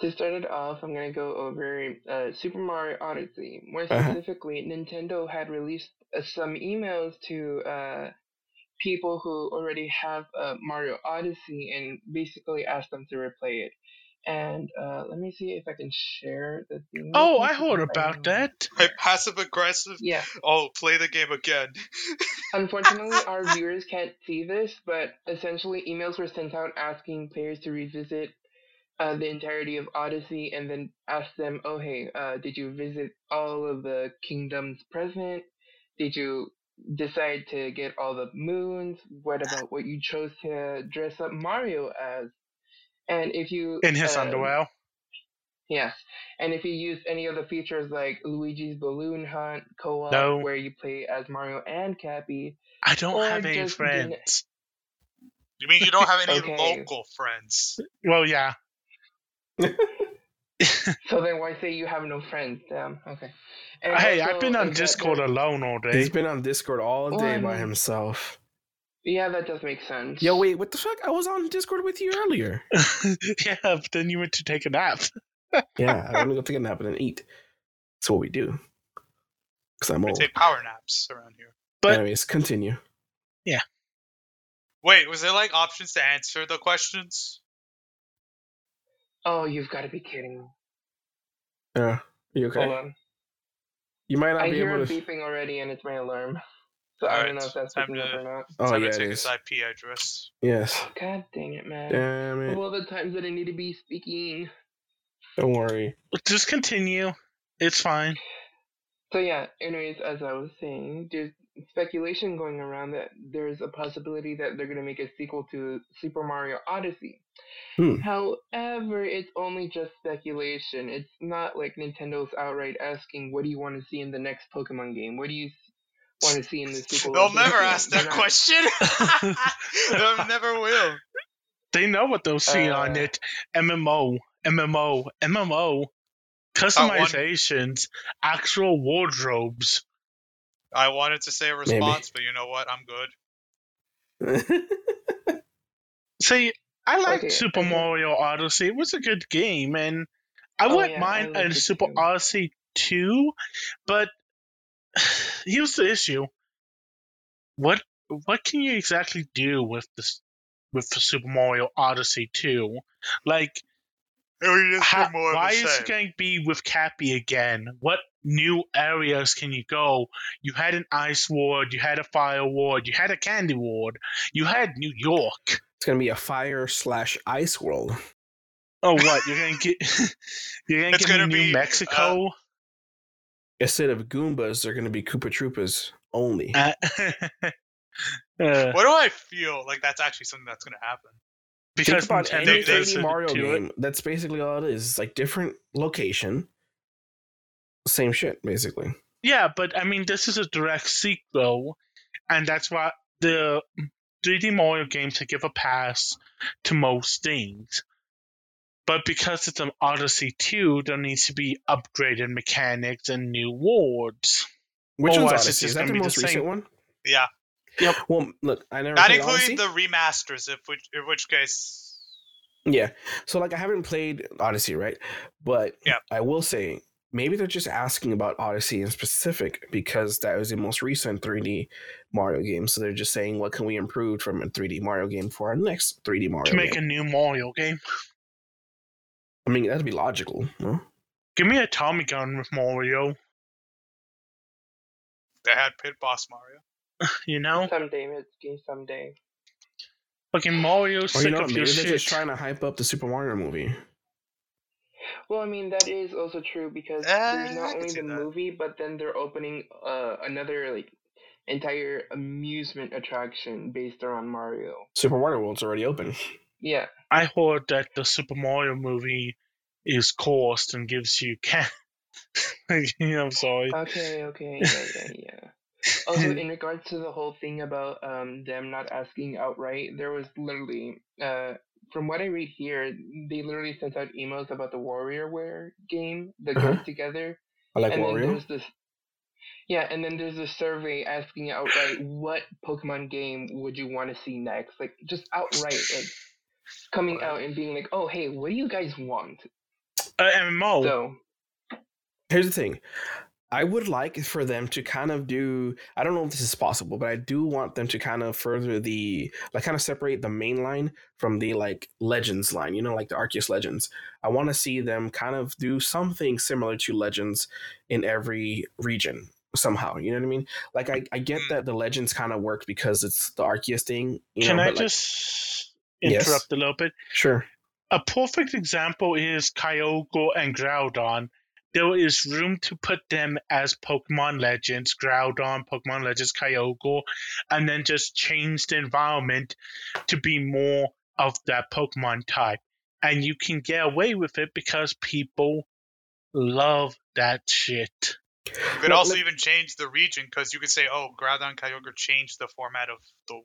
To start it off, I'm gonna go over uh, Super Mario Odyssey. More Uh-huh. specifically, Nintendo had released uh, some emails to uh, people who already have uh, Mario Odyssey and basically asked them to replay it. And uh, let me see if I can share the thing. Oh, I heard about can- that. Hey, passive aggressive. Yeah. Oh, play the game again. Unfortunately, our viewers can't see this, but essentially, emails were sent out asking players to revisit uh, the entirety of Odyssey and then ask them, oh, hey, uh, did you visit all of the kingdoms present? Did you decide to get all the moons? What about what you chose to dress up Mario as? And if you. In his um, underwear. Yes. And if you use any of the features like Luigi's Balloon Hunt, co op, No. where you play as Mario and Cappy, I don't have any just didn't- friends. You mean you don't have any Okay. local friends? Well, yeah. So then why say you have no friends? Damn. Okay. And hey, also, I've been on is that Discord alone all day. He's been on Discord all day I by himself. Yeah, that does make sense. Yo, wait, what the fuck? I was on Discord with you earlier. yeah, but then you went to take a nap. Yeah, I'm gonna go take a nap and then eat. That's what we do. Cause I'm We old. take power naps around here. But- Anyways, continue. Yeah. Wait, was there like options to answer the questions? Oh, you've got to be kidding me. Yeah, you okay? Hold on. You might not I be hear able it to. beeping already, and it's my alarm. So I don't Alright, know if that's time to- or not. Oh Time yeah, to take his IP address. Yes. God dang it, man. Damn Of it. all the times that I need to be speaking. Don't worry. Just continue. It's fine. So yeah, anyways, as I was saying, there's speculation going around that there's a possibility that they're gonna make a sequel to Super Mario Odyssey. Hmm. However, it's only just speculation. It's not like Nintendo's outright asking, "What do you want to see in the next Pokemon game? What do you want to see in the sequel?" They'll never ask that not- question. they never will. They know what they'll see on Uh, it. MMO, MMO, MMO. Customizations, actual wardrobes. I wanted to say a response, but you know what? I'm good. See, I liked Okay, Super okay. Mario Odyssey. It was a good game, and I Oh, wouldn't yeah, mind liked a Super too. Odyssey 2, but here's the issue. What what can you exactly do with this with the Super Mario Odyssey 2? Like It How, more why is same. it going to be with Cappy again? What new areas can you go? You had an ice ward, you had a fire ward, you had a candy ward, you had New York. it's gonna be a fire slash ice world. Oh, what you're gonna get? You're gonna It's get gonna New be, uh, Mexico. Instead of Goombas, they're gonna be Koopa Troopas only. Uh, uh, What do I feel like that's actually something that's going to happen? because Think about Nintendo any they- does 3D it Mario to it. game. That's basically all it is. It's like different location, same shit, basically. Yeah, but I mean, this is a direct sequel, and that's why the 3D Mario games to give a pass to most things. But because it's an Odyssey 2, there needs to be upgraded mechanics and new wards. Which one's Otherwise, it's Odyssey? Is just that the be the most recent one? Yeah, Yep. Well, look, I never not played including Odyssey. the remasters. If which, in which case, Yeah. So like I haven't played Odyssey, right? But Yeah. I will say maybe they're just asking about Odyssey in specific because that was the most recent 3D Mario game. So they're just saying what can we improve from a 3D Mario game for our next 3D Mario To make game. a new Mario game. I mean, that'd be logical, no? Give me a Tommy gun with Mario, they had Pit Boss Mario. you know? Someday, Mitsuki, someday. Fucking Mario's Or you sick know, of maybe your they're shit. just trying to hype up the Super Mario movie. Well, I mean that is also true because Eh, there's not only the that. movie, but then they're opening uh, another like entire amusement attraction based around Mario. Super Mario World's already open. Yeah, I heard that the Super Mario movie is cost and gives you can. I'm sorry. Okay, okay, yeah, yeah, yeah. Also, in regards to the whole thing about um them not asking outright, there was literally uh from what I read here, they literally sent out emails about the WarioWare game that Uh-huh. goes together, I like and then there's this. Yeah, and then there's a survey asking outright, what Pokemon game would you want to see next? Like just outright, like coming out and being like, oh hey, what do you guys want? Uh, MMO. So Here's the thing. I would like for them to kind of do I don't know if this is possible, but I do want them to kind of further the like kind of separate the main line from the like legends line, you know, like the Arceus Legends. I want to see them kind of do something similar to Legends in every region somehow. You know what I mean? Like I, I get Mm. that the Legends kind of work because it's the Arceus thing. You Can know, I but, like, just Yes. interrupt a little bit? sure. A perfect example is Kyogre and Groudon. There is room to put them as Pokemon Legends, Groudon, Pokemon Legends, Kyogre, and then just change the environment to be more of that Pokemon type. And you can get away with it because people love that shit. You could Well, also let- even change the region because you could say, "Oh, Groudon Kyogre changed the format of the."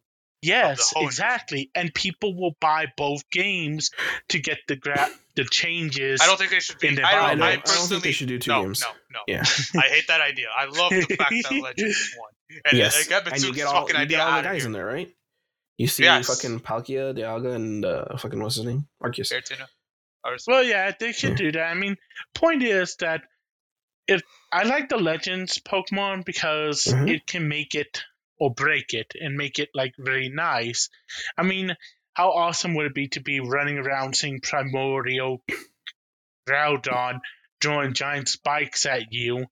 Yes, whole exactly. And people will buy both games to get the gra- the changes. I don't think they should be. In the I I don't. don't. I I don't think personally they should do two no, games. no, no. Yeah. I hate that idea. I love the fact that Legends won. And yes, like, and you get all, fucking you idea get all the guys here. in there, right? You see Yes. fucking Palkia, Dialga, and uh, fucking what's his name? Arceus. Giratina. Or Well, yeah, they should Yeah. do that. I mean, point is that if I like the Legends Pokemon because Mhm. it can make it or break it and make it like very nice. I mean, how awesome would it be to be running around seeing Primordial Groudon throwing giant spikes at you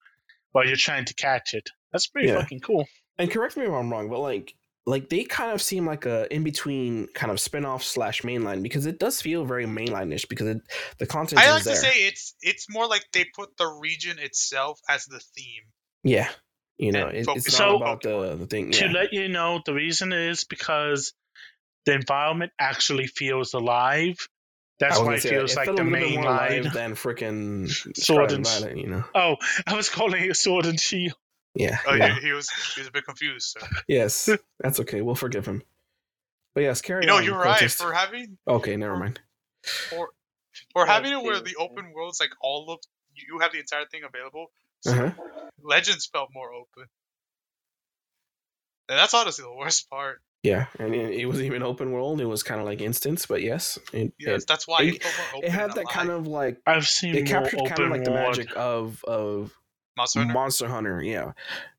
while you're trying to catch it? That's pretty Yeah. fucking cool. And correct me if I'm wrong, but like, like they kind of seem like a in between kind of spin-off slash mainline because it does feel very mainline-ish because it, the content I is like there. to say it's it's more like they put the region itself as the theme. yeah, you know, it, it's on not about the the thing. To Yeah. let you know, the reason is because the environment actually feels alive. That's I was why it say, feels it like the a little bit main more line. alive than freaking Sword and and Violet, you know. Oh, I was calling it Sword and Shield. Yeah. Oh, yeah. he, he was he was a bit confused. So. Yes, that's okay. We'll forgive him. But yes, carry You know, on. you're right Protest. for having Okay, never mind. for for having it where the yeah. open world's like all of you have the entire thing available. Uh-huh. Legends felt more open, and that's honestly the worst part. Yeah, and it, it was even open world. It was kind of like instance, but yes, it, Yes, it, that's why it- it, felt more open it had that kind alive. of like I've seen it more captured kind of like the magic of of Monster Hunter. Monster Hunter, yeah.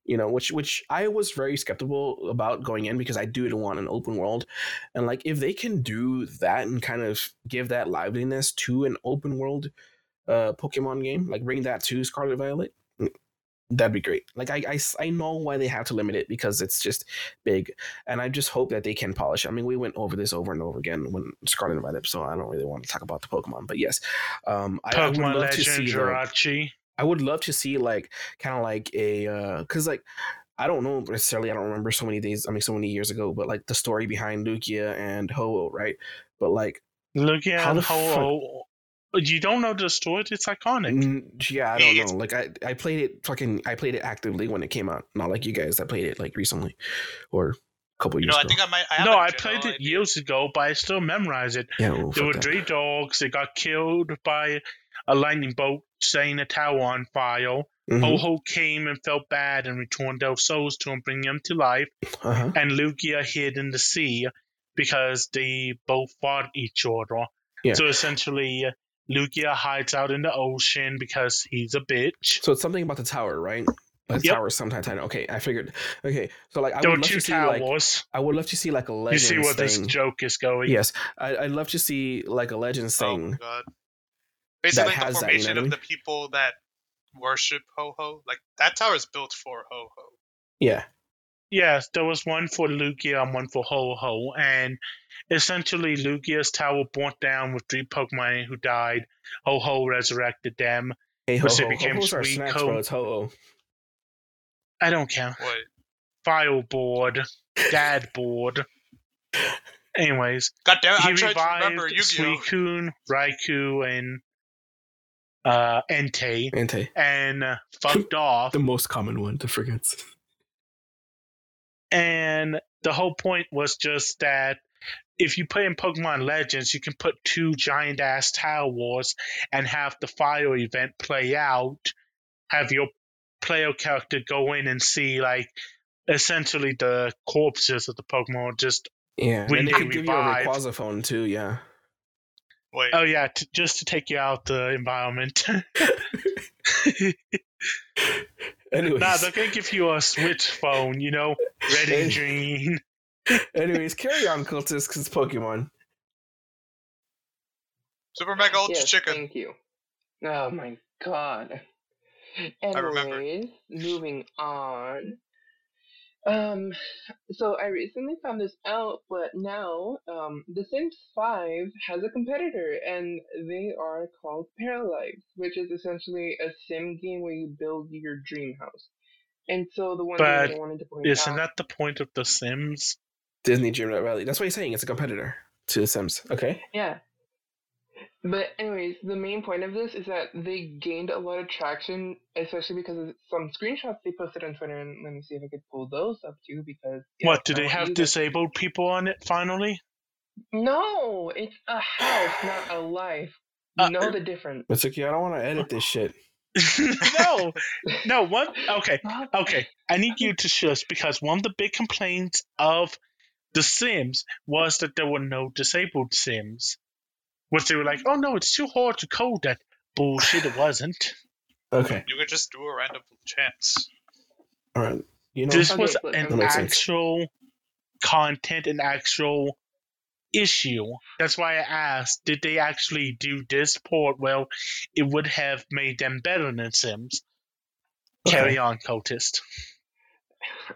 You know, which which I was very skeptical about going in because I do want an open world, and like if they can do that and kind of give that liveliness to an open world, uh, Pokemon game, like bring that to Scarlet Violet, that'd be great. Like I, I, I know why they have to limit it because it's just big, and I just hope that they can polish. I mean, we went over this over and over again when Scarlet and Violet, so I don't really want to talk about the Pokemon, but yes, um, I, I would Pokemon love to Legend see the, Jirachi. I would love to see like kind of like a uh cuz like I don't know necessarily I don't remember so many days I mean so many years ago but like the story behind Lugia and Ho-Oh, right? But like How the Ho-Oh. You don't know the story? It's iconic. mm, yeah, I don't It's- know. Like I I played it fucking I played it actively when it came out. Not like you guys that played it like recently or a couple You years know, I think I might. I have no, a I general played it idea. years ago, but I still memorize it. yeah, well, There fuck were that. three dogs. They got killed by a lightning bolt, setting a tower on fire. Mhm. Ho Ho came and felt bad and returned their souls to him, bringing them to life. Uh-huh. And Lugia hid in the sea because they both fought each other. Yeah. So essentially, Lugia hides out in the ocean because he's a bitch. So it's something about the tower, right? The Yep. tower sometimes. I know. Okay, I figured. Okay, so like I there would love two to see like towers. I would love to see like a legend. You legends see where this joke is going. Yes, I, I'd love to see like a legends Oh thing. my god. Basically, like, has the that, you know formation of the people that worship Ho Ho. Like that tower is built for Ho Ho. Yeah. Yes, there was one for Lugia and one for Ho Ho, and essentially Lugia's tower burnt down with three Pokemon who died. Ho Ho resurrected them. Hey, ho, Which they ho, became ho, ho's sweet snacks, co- bro. It's ho, ho. I don't count. What? Fireboard, Dadboard. Anyways, God damn it! he I'm trying to remember revived Yu-Gi-Oh. Suicune, Raikou, and uh, Entei, Ante. and uh, fucked off. The most common one to forget. And the whole point was just that if you play in Pokemon Legends, you can put two giant ass towers and have the fire event play out. Have your player character go in and see like essentially the corpses of the Pokemon. Just Yeah. When and it they could give you a revive- Rayquaza too, yeah. Wait. oh yeah, t- just to take you out the environment. Anyways, nah, they're gonna give you a Switch phone, you know, red and green. anyways, carry on, cultist, because it's Pokemon. Super Mega Ultra yes, Chicken. Thank you. Oh my god. remember. Anyways, moving on. Um, so I recently found this out, but now, um, The Sims 5 has a competitor, and they are called Paralives, which is essentially a sim game where you build your dream house. And so the one thing But I wanted to point Isn't out, that the point of The Sims? Disney Dreamlight Valley. That's what he's saying. It's a competitor to The Sims. Okay. Yeah. But anyways, the main point of this is that they gained a lot of traction, especially because of some screenshots they posted on Twitter. And let me see if I could pull those up too, because yeah, What, do they have you guys disabled people on it finally? No, it's a house, not a life. Uh, know the difference. Mitsuki, I don't want to edit this shit. no, no, what? Okay, okay. I need you to shush because one of the big complaints of The Sims was that there were no disabled Sims. Which they were like, oh no, it's too hard to code that. Bullshit, it wasn't. Okay. You could just do a random chance. All right. You know, This was an That makes sense. actual content, an actual issue. That's why I asked, did they actually do this port? Well, it would have made them better than Sims. Carry on, cultist.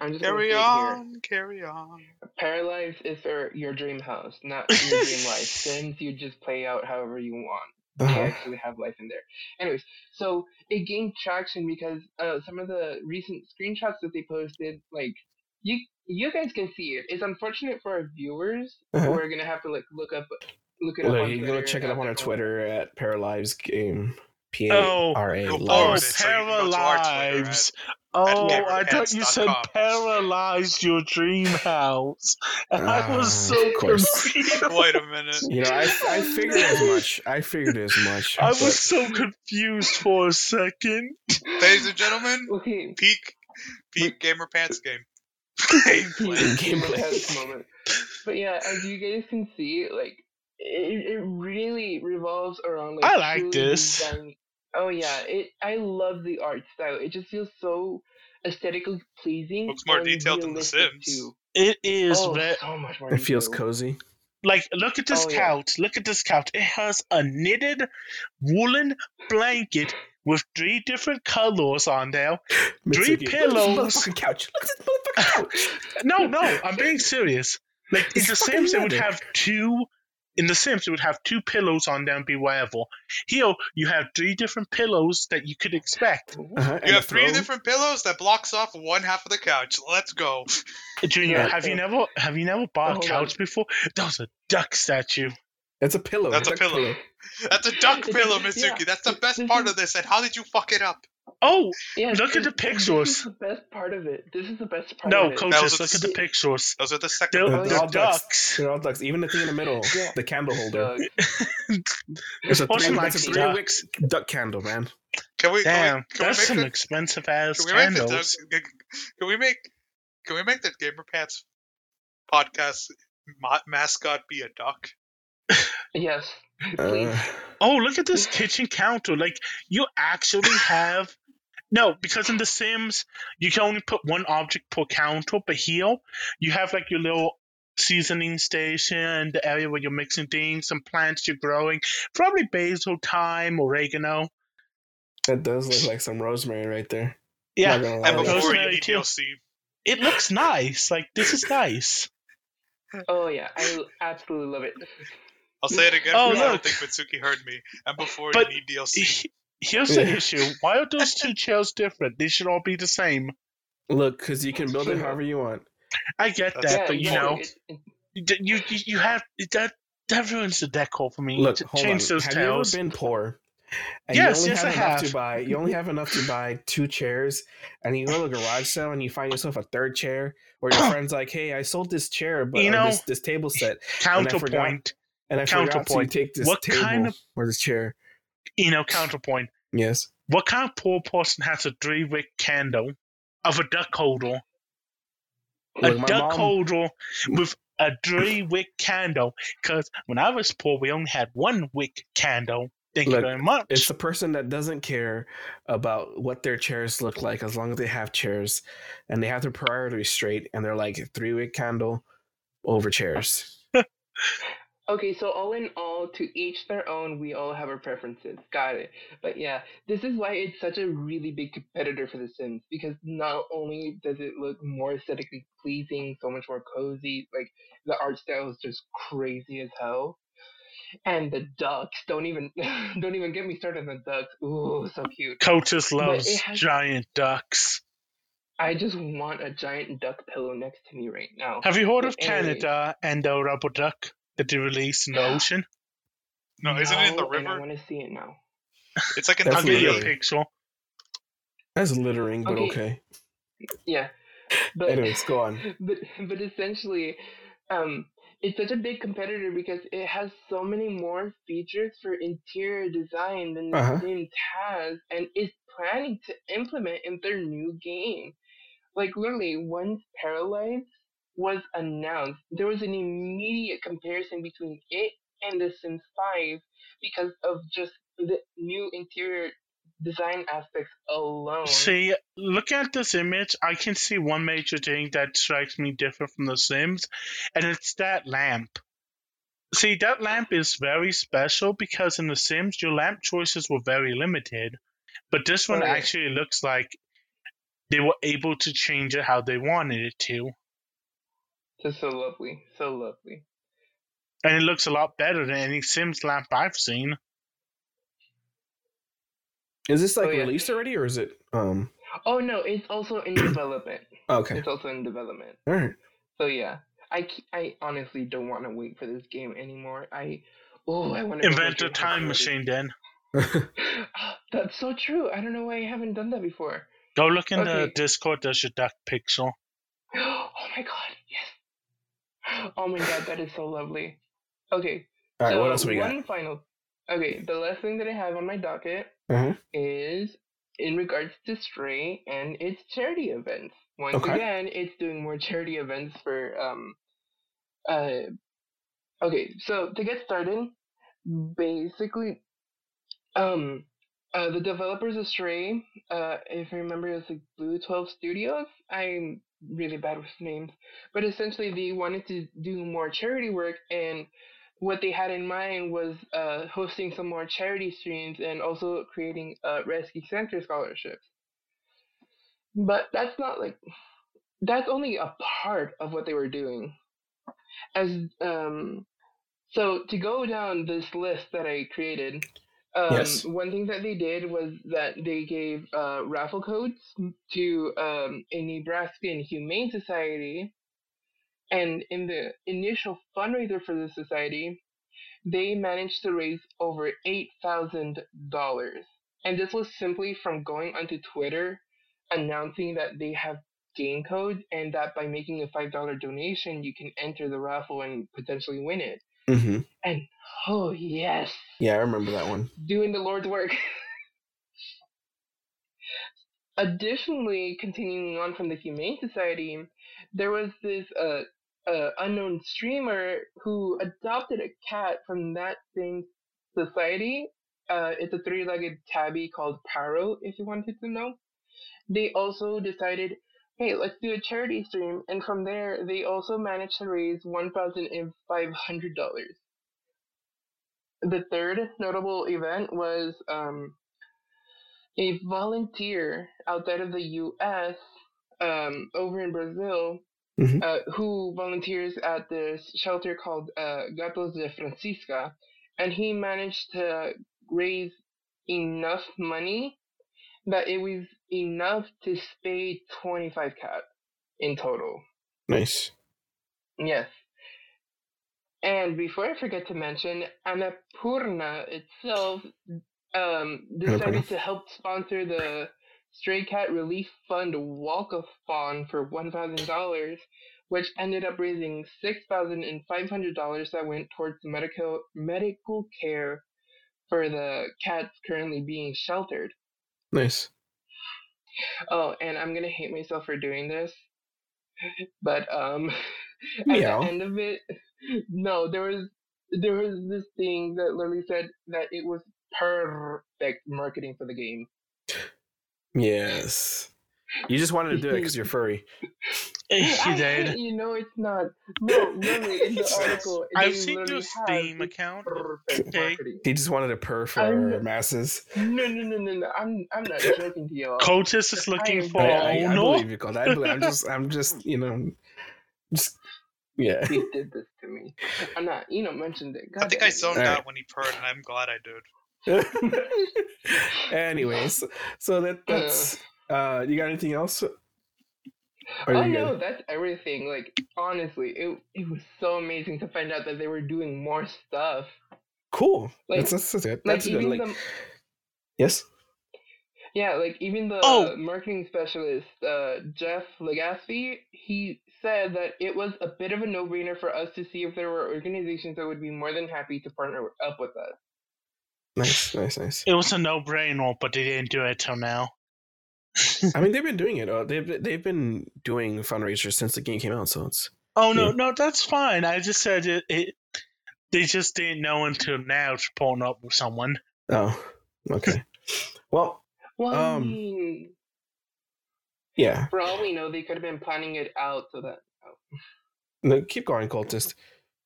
I'm just gonna Carry say it on, carry on. here. Paralives is for your dream house, not your dream life. Sims, you just play out however you want. They Uh-huh. actually have life in there. Anyways, so it gained traction because uh, some of the recent screenshots that they posted, like you you guys can see it. It's unfortunate for our viewers Uh-huh. who are gonna have to like look up look it up Look, on you Twitter go check it up on our have their own- Twitter at Paralives Game. P A Oh. R A. Go Oh, forward Lives. it, so you can go to our Twitter Paralives. Oh, I thought you said gamerpants.com. paralyze your dream house. And I was Ah, so confused. Wait a minute. You know, I, I figured as much. I figured as much. I but- was so confused for a second. Ladies and gentlemen, Okay, peak, peak gamer pants game. gameplay Gameplay. at this moment. But yeah, as you guys can see, like it, it really revolves around like I like this. designing- Oh yeah, it. I love the art style. It just feels so aesthetically pleasing. Looks more detailed than The Sims. Too. It is oh, ve- so much more. It feels detailed. cozy. like look at this Oh, yeah. couch. Look at this couch. It has a knitted woolen blanket with three different colors on there. Three Mitsuki, Look pillows. at this motherfucking couch. Look at this motherfucking couch. No, no, I'm being serious. Like in It's The fucking Sims, it would have two. In The Sims, it would have two pillows on there and be whatever. Here, you have three different pillows that you could expect. Uh-huh, You a have three throne. different pillows that blocks off one half of the couch. Let's go. Junior, Yeah. have you never have you never bought Oh, a hold couch before? That was a duck statue. That's a pillow. That's a Duck pillow. That's a duck It- pillow, yeah, That's the best part of this. And how did you fuck it up? Oh, Yeah, Look at the pictures. This is the best part of it. This is the best part no, of it. coaches, look a at the pictures. Those are the second. They're, ones. they're all ducks. ducks. They're all ducks. Even the thing in the middle, Yeah. the candle holder. It's a three, like that's a duck. three wick duck candle, man. Can we? Damn, can we, can that's we some make the, expensive ass can we make the candles. Can we make? Can we make the Gamer Pants podcast ma- mascot be a duck? Yes, please. Uh, Oh, look at this kitchen counter. Like you actually have no, because in The Sims you can only put one object per counter, but here you have like your little seasoning station, the area where you're mixing things, some plants you're growing, probably basil, thyme, oregano. that does look like some rosemary right there. Yeah, Not gonna lie. And before you rosemary need too. DLC, it looks nice. Like this is nice. Oh yeah, I absolutely love it. I'll say it again Oh, because I don't think Mitsuki heard me. And before But- you need DLC, Here's the issue. Why are those two chairs different? They should all be the same. Look, because you can build it however you want. I get That's- that, yeah, but you know, it- it- D- You you, you have that that ruins the decor for me. Look, Ch- hold change on. those have tails. you ever been poor? And Yes, you only yes, have I enough have. to buy. You only have enough to buy two chairs, and you go to a garage sale and you find yourself a third chair, or your friend's like, "Hey, I sold this chair, but You know, this, this table set, Counterpoint, and I Counterpoint. take this What table kind of- or this chair." you know, counterpoint. Yes, What kind of poor person has a three wick candle of a duck holder? A duck mom- holder with a three wick candle. Because when I was poor, we only had one wick candle. Thank Look, you very much. It's the person that doesn't care about what their chairs look like as long as they have chairs and they have their priorities straight and they're like three wick candle over chairs. Okay, so all in all, to each their own, we all have our preferences. Got it. But yeah, this is why it's such a really big competitor for The Sims, because not only does it look more aesthetically pleasing, so much more cozy, like the art style is just crazy as hell. And the ducks, don't even don't even get me started on the ducks. Ooh, so cute. But loves has- giant ducks. I just want a giant duck pillow next to me right now. Have you heard of Canada and the rubber duck that they released in the ocean? no, isn't it in the No, and I want to see it now. It's like in That's I'll the give you a literally- picture. That's littering, but Okay. okay. Yeah. But Anyways, go on. but but essentially um it's such a big competitor because it has so many more features for interior design than Uh-huh. The Sims has and is planning to implement in their new game. Like literally, once Paralives was announced, there was an immediate comparison between it and The Sims 5 because of just the new interior design aspects alone. See, look at this image. I can see one major thing that strikes me different from The Sims, and it's that lamp. See, that lamp is very special because in The Sims, your lamp choices were very limited. But this one Oh, yeah. actually looks like they were able to change it how they wanted it to. Just so lovely, so lovely. And it looks a lot better than any Sims lamp I've seen. Is this like Oh, yeah. released already or is it um Oh no, it's also in development. okay. It's also in development. All right. So yeah, I I honestly don't want to wait for this game anymore. I oh I want to Invent a time machine then. That's so true. I don't know why I haven't done that before. Go look in the Discord, there's your duck pixel. Oh my god, yes. Oh my god, that is so lovely. Okay. All right, so what else we got? one final. Okay, the last thing that I have on my docket Uh-huh. is in regards to Stray and its charity events. Once Okay. again, it's doing more charity events for um uh okay, so to get started, basically um uh the developers of Stray, uh if I remember it was like Blue Twelve Studios. I'm really bad with names. But essentially they wanted to do more charity work and what they had in mind was uh, hosting some more charity streams and also creating uh, rescue center scholarships. But that's not like that's only a part of what they were doing. As um, so to go down this list that I created, um, Yes. one thing that they did was that they gave uh, raffle codes to um, a Nebraskan Humane Society and in the initial fundraiser for the society, they managed to raise over eight thousand dollars. and this was simply from going onto Twitter announcing that they have game codes and that by making a five dollar donation you can enter the raffle and potentially win it. Hmm And oh yes, Yeah, I remember that one. doing the Lord's work. Additionally, continuing on from the Humane Society, there was this uh, uh, unknown streamer who adopted a cat from that same society. Uh, it's a three-legged tabby called Paro, if you wanted to know. They also decided, hey, let's do a charity stream, and from there, they also managed to raise one thousand and five hundred dollars. The third notable event was um, a volunteer outside of the U.S. Um, over in Brazil Mhm. uh, who volunteers at this shelter called uh, Gatos de Francisca, and he managed to raise enough money that it was enough to spay 25 cats in total. Nice. Yes. And before I forget to mention, Annapurna itself um, Annapurna. decided to help sponsor the Stray Cat Relief Fund Walk-a-thon for $1,000, which ended up raising $6,500 that went towards medical medical care for the cats currently being sheltered. Nice. Oh, and I'm gonna hate myself for doing this, but um, at Meow. the end of it, no, there was there was this thing that literally said that it was perfect marketing for the game. Yes. You just wanted to do it because you're furry. You I did. you know it's not. No, really, in the article, I've seen your Steam account. Perfect Okay. He just wanted to purr for I'm- masses. No, no, no, no, no. I'm I'm not joking to y'all. Cultist is looking I- for I, I, I owner. believe you, called. I believe, I'm just, I'm just, you know, just, yeah. He did this to me. I'm not. You know, mentioned it. God I think I it. zoned Alright. out when he purred, and I'm glad I did. Anyways, so that that's. Uh, you got anything else? Or oh you no, good? that's everything. Like honestly, it it was so amazing to find out that they were doing more stuff. Cool. Like- that's that's, that's good. Like That's good. Like, the yes. yeah, like even the Oh. marketing specialist, uh, Jeff Legaspi, he said that it was a bit of a no-brainer for us to see if there were organizations that would be more than happy to partner up with us. Nice, nice, nice. It was a no-brainer, but they didn't do it till now. I mean, they've been doing it. Uh, they've they've been doing fundraisers since the game came out. So it's Oh no, Yeah. no, that's fine. I just said it. it they just didn't know until now to partner up with someone. oh okay. well, Well, I Um, mean, yeah. for all we know, they could have been planning it out so that. oh. No, keep going, cultist.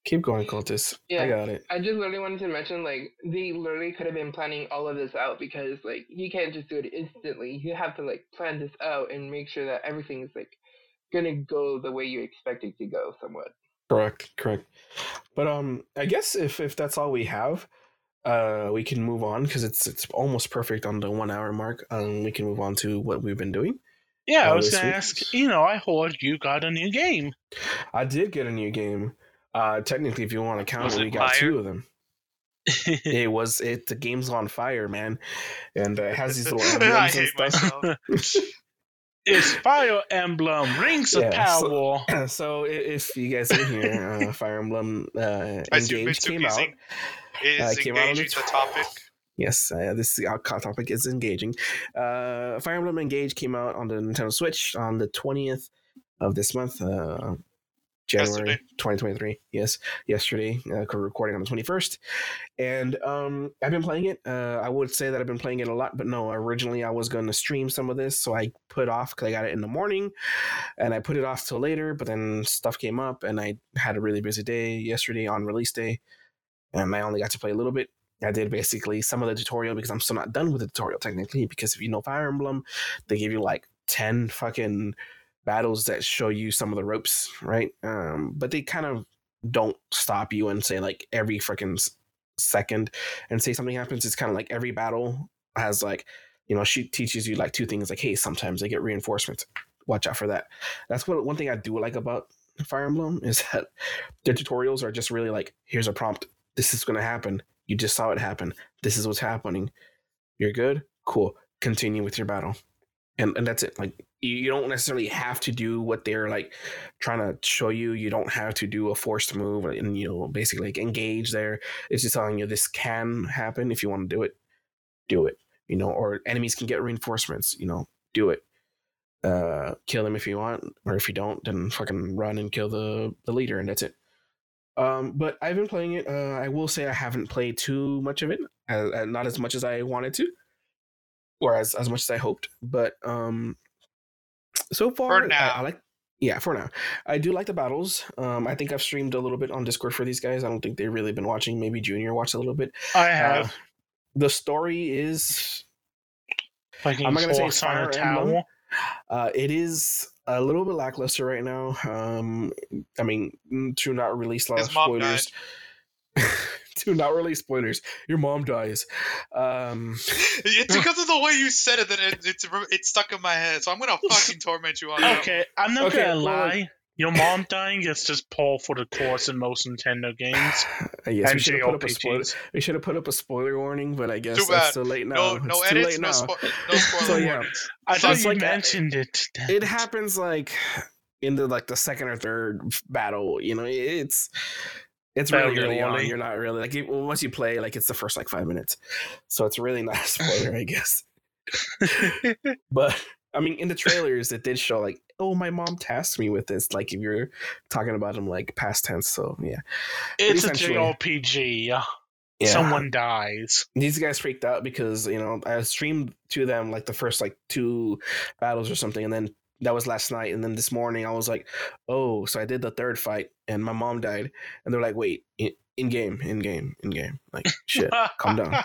Keep going, cultist. I got it. I just literally wanted to mention, like, they literally could have been planning all of this out because, like, you can't just do it instantly. You have to, like, plan this out and make sure that everything is, like, gonna go the way you expect it to go, somewhat. Correct, correct. But um, I guess if if that's all we have, uh, we can move on because it's it's almost perfect on the one hour mark. Um, we can move on to what we've been doing. Yeah, I Oh, was gonna week? ask. You know, I heard you got a new game. I did get a new game. Uh, technically, if you want to count it, it we got fire? two of them. it was it. The game's on fire, man, and uh, it has these little emblems and stuff. it's Fire Emblem Rings of Yeah, so- Power. so i- if you guys didn't hear, uh, Fire Emblem uh, I see Engage came out. en- is Uh, came out on the engaging the topic. Yes, uh, this our topic is engaging. Uh, Fire Emblem Engage came out on the Nintendo Switch on the twentieth of this month, uh, January Yesterday. twenty twenty three. Yes, yesterday. Uh, recording on the twenty first, and um, I've been playing it. Uh, I would say that I've been playing it a lot, but no. Originally, I was going to stream some of this, so I put off because I got it in the morning, and I put it off till later. But then stuff came up, and I had a really busy day yesterday on release day, and I only got to play a little bit. I did basically some of the tutorial because I'm still not done with the tutorial technically. Because if you know Fire Emblem, they give you like 10 fucking battles that show you some of the ropes, right? Um, but they kind of don't stop you and say like every freaking second and say something happens. It's kind of like every battle has like, you know, she teaches you like two things like, hey, sometimes they get reinforcements. Watch out for that. That's what one thing I do like about Fire Emblem is that their tutorials are just really like, here's a prompt. This is going to happen. You just saw it happen. This is what's happening. You're good. cool. Continue with your battle, and and that's it. Like you, don't necessarily have to do what they're like trying to show you. You don't have to do a forced move and you know basically like engage there. It's just telling you this can happen if you want to do it. Do it. You know, or enemies can get reinforcements. You know, do it. Uh, kill them if you want, or if you don't, then fucking run and kill the the leader, and that's it. Um, but I've been playing it. Uh, I will say I haven't played too much of it, uh, uh, not as much as I wanted to, or as as much as I hoped. But um, so far, I-. I, like. Yeah, for now, I do like the battles. Um, I think I've streamed a little bit on Discord for these guys. I don't think they've really been watching. Maybe Junior watched a little bit. I Uh, have. the story is fucking I'm not gonna say a Fire Emblem. Uh, it is a little bit lackluster right now. Um, I mean, mm, to not release a lot His of spoilers. to not release spoilers, your mom dies. Um, It's because of the way you said it that it, it's it's stuck in my head. So I'm gonna fucking torment you on. Okay, I'm not Okay, gonna well, lie. Your mom dying is just par for the course in most Nintendo games. I guess we should have put up a spoiler. We should have put up a spoiler warning, but I guess Too it's too late now. No, no too edits, no, now. spo- no spoiler So, yeah. warnings. I So thought it's you like that- mentioned it. It happens like in the like the second or third battle. You know, it's it's really early on. You're not really like well, once you play, like it's the first like five minutes, so it's really not a spoiler, I guess. But I mean, in the trailers, it did show like, oh, my mom tasked me with this. Like if you're talking about them like past tense, so yeah, It's a JRPG. yeah. Someone dies. these guys freaked out because you know I streamed to them like the first like two battles or something, and then that was last night, and then this morning I was like, oh, so I did the third fight, and my mom died, and they're like, wait, in, in game, in game, in game, like shit, calm down.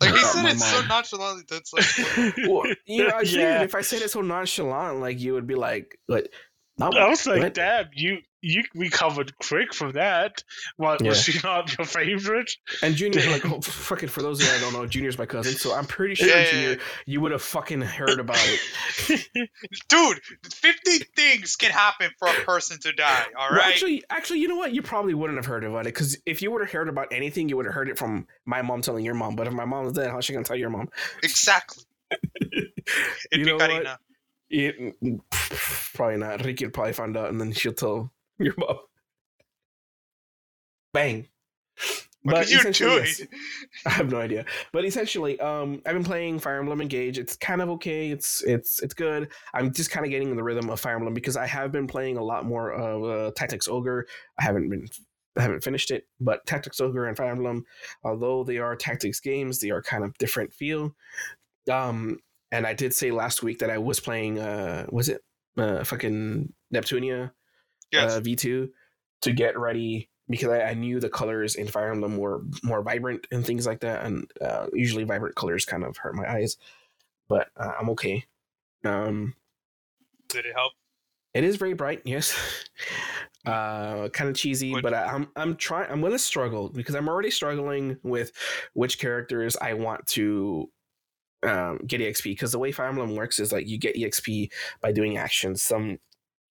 Like he said my it so mom. nonchalantly. That's like Well, you know, I figured yeah. if I said it so nonchalant, like you would be like, like, no, I was like, what? damn, you you recovered quick from that. What was she not your favorite? And Junior, like, oh, fucking, for those of you that don't know, Junior's my cousin, so I'm pretty sure, Yeah, yeah, Junior, yeah. you would have fucking heard about it. dude, fifty things can happen for a person to die. All Well, actually, actually, you know what? You probably wouldn't have heard about it because if you would have heard about anything, you would have heard it from my mom telling your mom. But if my mom was dead, how's she gonna tell your mom? exactly. You It'd know be what? Karina. It, mm, probably not. Ricky would probably find out, and then she'll tell your mom. Bang. What are you doing? yes. I have no idea. But essentially, um, I've been playing Fire Emblem Engage. It's kind of okay. It's it's it's good. I'm just kind of getting in the rhythm of Fire Emblem because I have been playing a lot more of uh, Tactics Ogre. I haven't been I haven't finished it, but Tactics Ogre and Fire Emblem, although they are tactics games, they are kind of different feel. Um, and I did say last week that I was playing. Uh, was it uh, fucking Neptunia? Yes. uh, V2 to get ready because I, I knew the colors in Fire Emblem were more vibrant and things like that. And uh, usually vibrant colors kind of hurt my eyes, but uh, I'm okay. Um, Did it help? it is very bright, yes. Uh, kind of cheesy, but I, I'm I'm trying. I'm gonna struggle because I'm already struggling with which characters I want to um, get exp. Because the way Fire Emblem works is like you get exp by doing actions. Some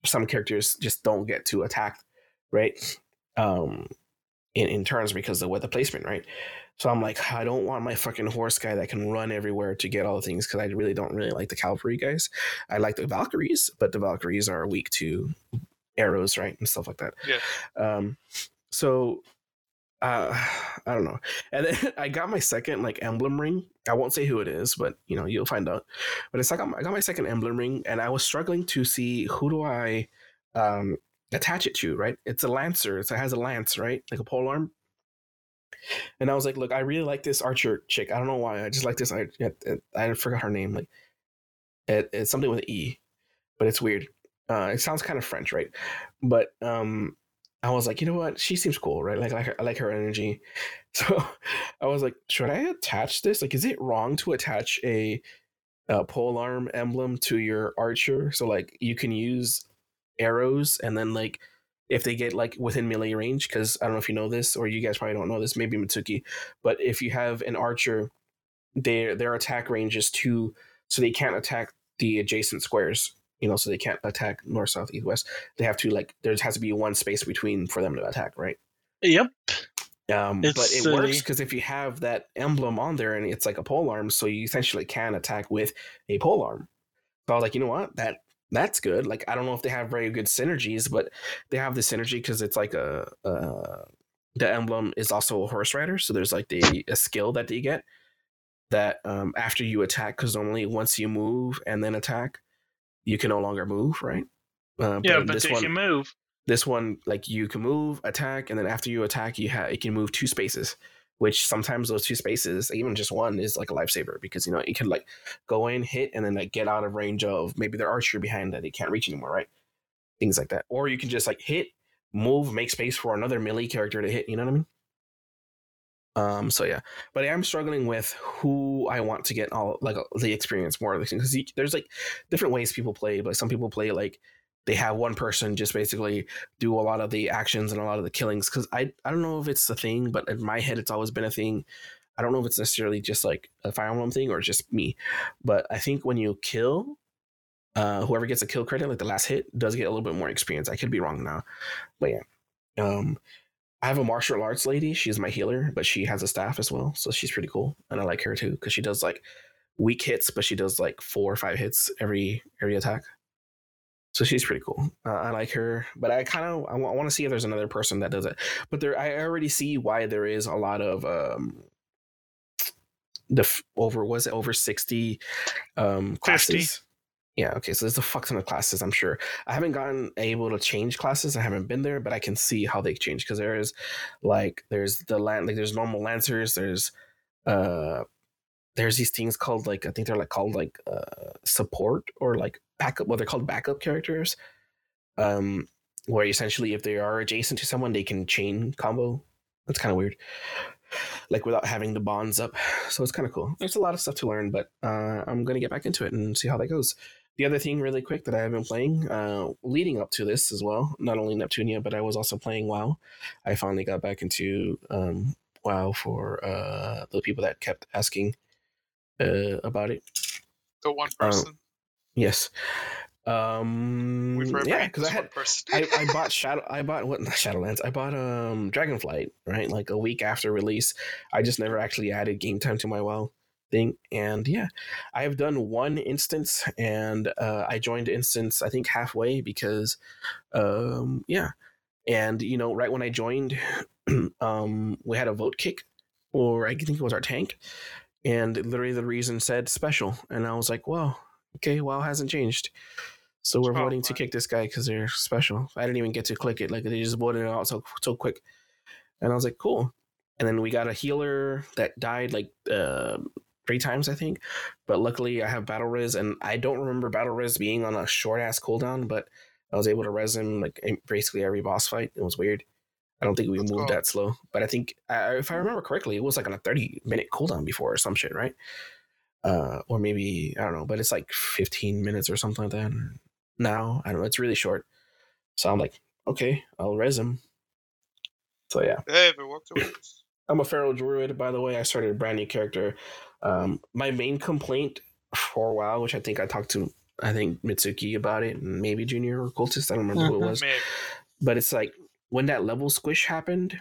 some characters just don't get to attack, right? Um, in in turns because of what the placement, right? So I'm like, I don't want my fucking horse guy that can run everywhere to get all the things because I really don't really like the cavalry guys. I like the Valkyries, but the Valkyries are weak to arrows, right, and stuff like that. Yeah. Um, so uh, I don't know. And then I got my second like emblem ring. I won't say who it is, but you know you'll find out. But it's like I got my second emblem ring, and I was struggling to see who do I um attach it to. Right, it's a lancer. It has a lance, right, like a pole arm. And I was like, look, I really like this archer chick. I don't know why. I just like this. I I forgot her name. Like, it, it's something with E, but it's weird. Uh, it sounds kind of French, right? But um, I was like, you know what? She seems cool, right? Like, I like her, I like her energy. So I was like, should I attach this? Like, is it wrong to attach a, a pole arm emblem to your archer? So like, you can use arrows, and then like, if they get like within melee range, because I don't know if you know this, or you guys probably don't know this, maybe Mitsuki, but if you have an archer, their their attack range is two, so they can't attack the adjacent squares you know, so they can't attack north, south, east, west. They have to like there has to be one space between for them to attack, right? Yep. Um, but it silly. works because if you have that emblem on there and it's like a pole arm, so you essentially can attack with a pole arm. So I was like, you know what, that that's good. Like I don't know if they have very good synergies, but they have the synergy because it's like a, uh the emblem is also a horse rider. So there's like the a skill that you get that um after you attack, because normally once you move and then attack, you can no longer move, right? Uh, yeah, but this they one, can move. this one like you can move attack and then after you attack you have you can move two spaces which sometimes those two spaces even just one is like a lifesaver because you know you can like go in hit and then like get out of range of maybe their archer behind that they can't reach anymore right things like that or you can just like hit move make space for another melee character to hit you know what i mean um so yeah. But i'm struggling with who i want to get all like the experience more because there's like different ways people play but some people play like they have one person just basically do a lot of the actions and a lot of the killings because I, I don't know if it's a thing but in my head it's always been a thing. I don't know if it's necessarily just like a fire emblem thing or just me but i think when you kill uh, whoever gets a kill credit like the last hit does get a little bit more experience. I could be wrong now but yeah. Um i have a martial arts lady she's my healer but she has a staff as well so she's pretty cool and i like her too because she does like weak hits but she does like four or five hits every every attack so she's pretty cool. Uh, I like her, but I kind of I want to see if there's another person that does it. But there, I already see why there is a lot of um the f- over was it over sixty um classes. Yeah, okay, so there's a fuck ton of classes. I'm sure I haven't gotten able to change classes. I haven't been there, but I can see how they change because there is like there's the land like there's normal lancers. There's uh there's these things called like I think they're like called like uh support or like backup well they're called backup characters um where essentially if they are adjacent to someone they can chain combo that's kind of weird like without having the bonds up so it's kind of cool there's a lot of stuff to learn but uh i'm gonna get back into it and see how that goes the other thing really quick that i have been playing uh leading up to this as well not only neptunia but i was also playing wow i finally got back into um wow for uh the people that kept asking uh about it The one person. Yes. Um yeah, because I had. I, I bought Shadow I bought what not Shadowlands. I bought um Dragonflight, right? Like a week after release. I just never actually added game time to my WoW thing. And yeah, I have done one instance and uh I joined instance I think halfway because um yeah. And you know, right when I joined, um we had a vote kick or I think it was our tank. And literally the reason said special. And I was like, well, okay, WoW hasn't changed. So we're Oh, voting to kick this guy because they're special. I didn't even get to click it; like they just voted it out so so quick. And I was like, cool. And then we got a healer that died like uh, three times, I think. But luckily, I have battle res, and I don't remember battle res being on a short ass cooldown. But I was able to res him like basically every boss fight. It was weird. I don't think we Let's moved go. that slow, but I think uh, if I remember correctly, it was like on a thirty minute cooldown before or some shit, right? Uh, or maybe I don't know, but it's like fifteen minutes or something like that. Now I don't know. It's really short, so I'm like, okay, I'll res him. So yeah, Hey, if it worked, it works. I'm a feral druid, by the way. I started a brand new character. Um, my main complaint for a while, which I think I talked to, I think Mitsuki about it, and maybe Junior or Cultist. I don't remember who it was, but it's like when that level squish happened,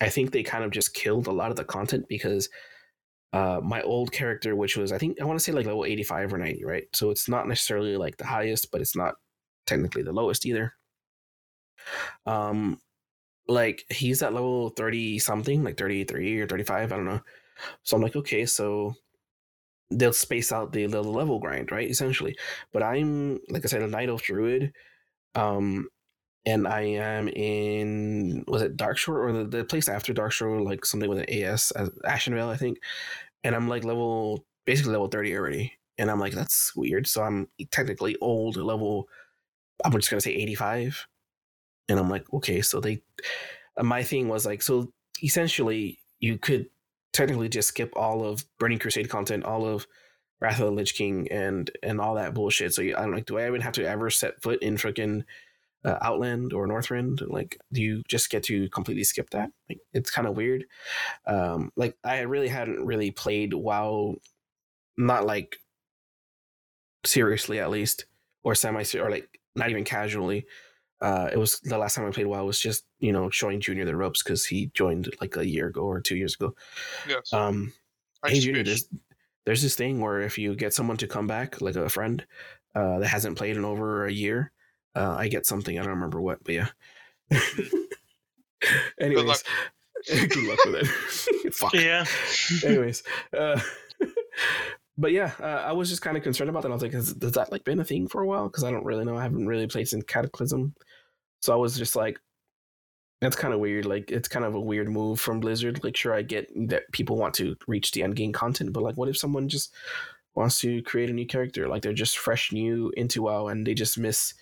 I think they kind of just killed a lot of the content because uh, my old character, which was I think I want to say like level 85 or 90, right? So it's not necessarily like the highest, but it's not technically the lowest either. Um, like he's at level 30 something, like 33 or 35, I don't know. So I'm like, okay, so they'll space out the, the level grind, right? Essentially. But I'm like I said, a Night Elf Druid. Um and I am in was it Darkshore or the, the place after Darkshore, like something with an AS as Ashenvale, I think. And I'm like level basically level 30 already. And I'm like, that's weird. So I'm technically old level I'm just gonna say 85. And I'm like, okay, so they uh, my thing was like, so essentially you could technically just skip all of Burning Crusade content, all of Wrath of the Lich King and and all that bullshit. So you, I'm like, do I even have to ever set foot in freaking uh, Outland or Northrend? Like, do you just get to completely skip that? Like, it's kind of weird. Um, like, I really hadn't really played WoW, not like seriously at least, or semi or like not even casually, uh, it was the last time I played WoW was just you know showing Junior the ropes because he joined like a year ago or two years ago. Yes. Um, I hey Junior, there's there's this thing where if you get someone to come back, like a friend uh, that hasn't played in over a year, uh, I get something. I don't remember what, but yeah. Anyways, luck. good luck with it. Fuck. Yeah. Anyways, uh, but yeah, uh, I was just kind of concerned about that. I was like, has, has that like been a thing for a while? Because I don't really know. I haven't really played since Cataclysm, so I was just like, that's kind of weird. Like, it's kind of a weird move from Blizzard. Like, sure, I get that people want to reach the end game content, but like, what if someone just wants to create a new character? Like, they're just fresh new into WoW, and they just miss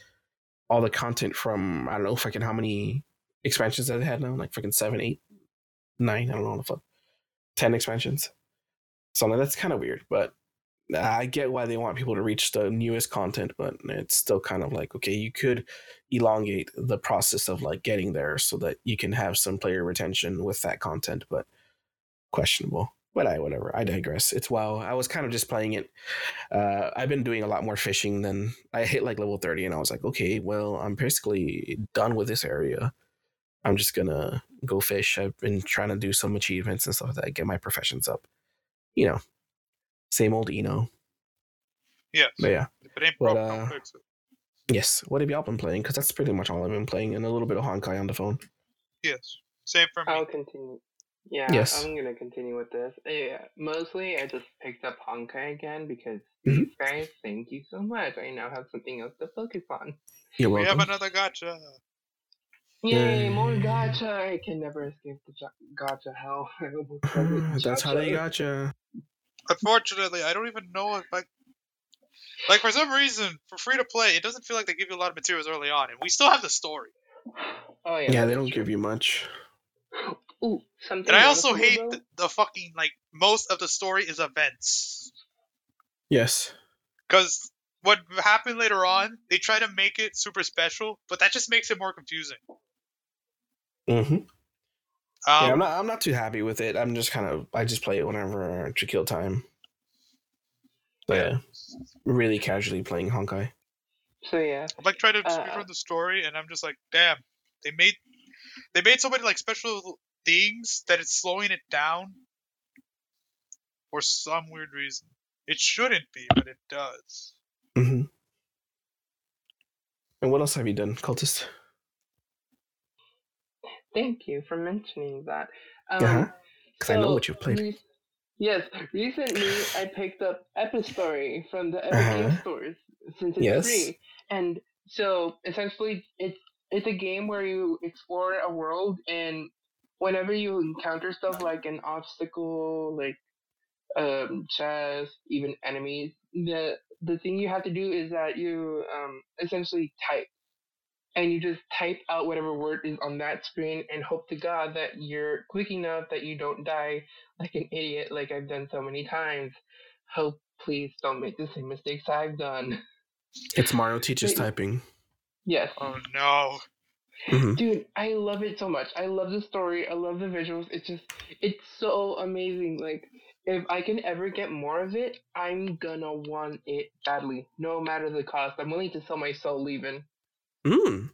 all the content from I don't know fucking how many expansions that they had now, like freaking seven, eight, nine. I don't know what the fuck, ten expansions. So like, that's kind of weird, but I get why they want people to reach the newest content, but it's still kind of like okay, you could elongate the process of like getting there so that you can have some player retention with that content, but questionable. But I whatever. I digress. It's wow. I was kind of just playing it. Uh, I've been doing a lot more fishing than I hit like level thirty, and I was like, okay, well, I'm basically done with this area. I'm just gonna go fish. I've been trying to do some achievements and stuff like that, get my professions up. You know, same old Eno. Yes. But yeah, If it ain't But, uh, don't fix it. yes. What have y'all been playing? Because that's pretty much all I've been playing, and a little bit of Honkai on the phone. Yes. Same for me. I'll continue. Yeah, Yes. I'm gonna continue with this. Yeah, mostly I just picked up Honkai again because Mhm. these guys, thank you so much. I now have something else to focus on. You're welcome. we have another gotcha. Yay, more gotcha! I can never escape the ja- gacha hell. I almost that's how they gotcha. Unfortunately, I don't even know if I. Like, for some reason, for free to play, it doesn't feel like they give you a lot of materials early on, and we still have the story. Oh yeah. Yeah, they don't true. give you much. Ooh, something. And I also hate the, the fucking, like, most of the story is events. Yes. Because what happened later on, they try to make it super special, but that just makes it more confusing. Mm-hmm. Um, yeah, I'm not. I'm not too happy with it. I'm just kind of. I just play it whenever to kill time. So, yeah, really casually playing Honkai. So yeah. I'm like trying to Uh, speedrun the story, and I'm just like, damn, they made they made so many like special things that it's slowing it down for some weird reason. It shouldn't be, but it does. Mm-hmm. And what else have you done, cultist? Thank you for mentioning that. Um, Uh-huh. Because I know what you've played. re- yes, recently I picked up Epistory from the Epic Uh-huh. Game Stores since it's Yes. free, and so essentially it's it's a game where you explore a world, and whenever you encounter stuff like an obstacle, like um, chest, even enemies, the the thing you have to do is that you um, essentially type and you just type out whatever word is on that screen and hope to God that you're quick enough that you don't die like an idiot, like I've done so many times. Hope, please don't make the same mistakes I've done. It's Mario teaches Wait. typing. Yes. Oh no. hmm Dude, I love it so much. I love the story. I love the visuals. It's just, it's so amazing. Like, if I can ever get more of it, I'm gonna want it badly, no matter the cost. I'm willing to sell my soul even. Mm.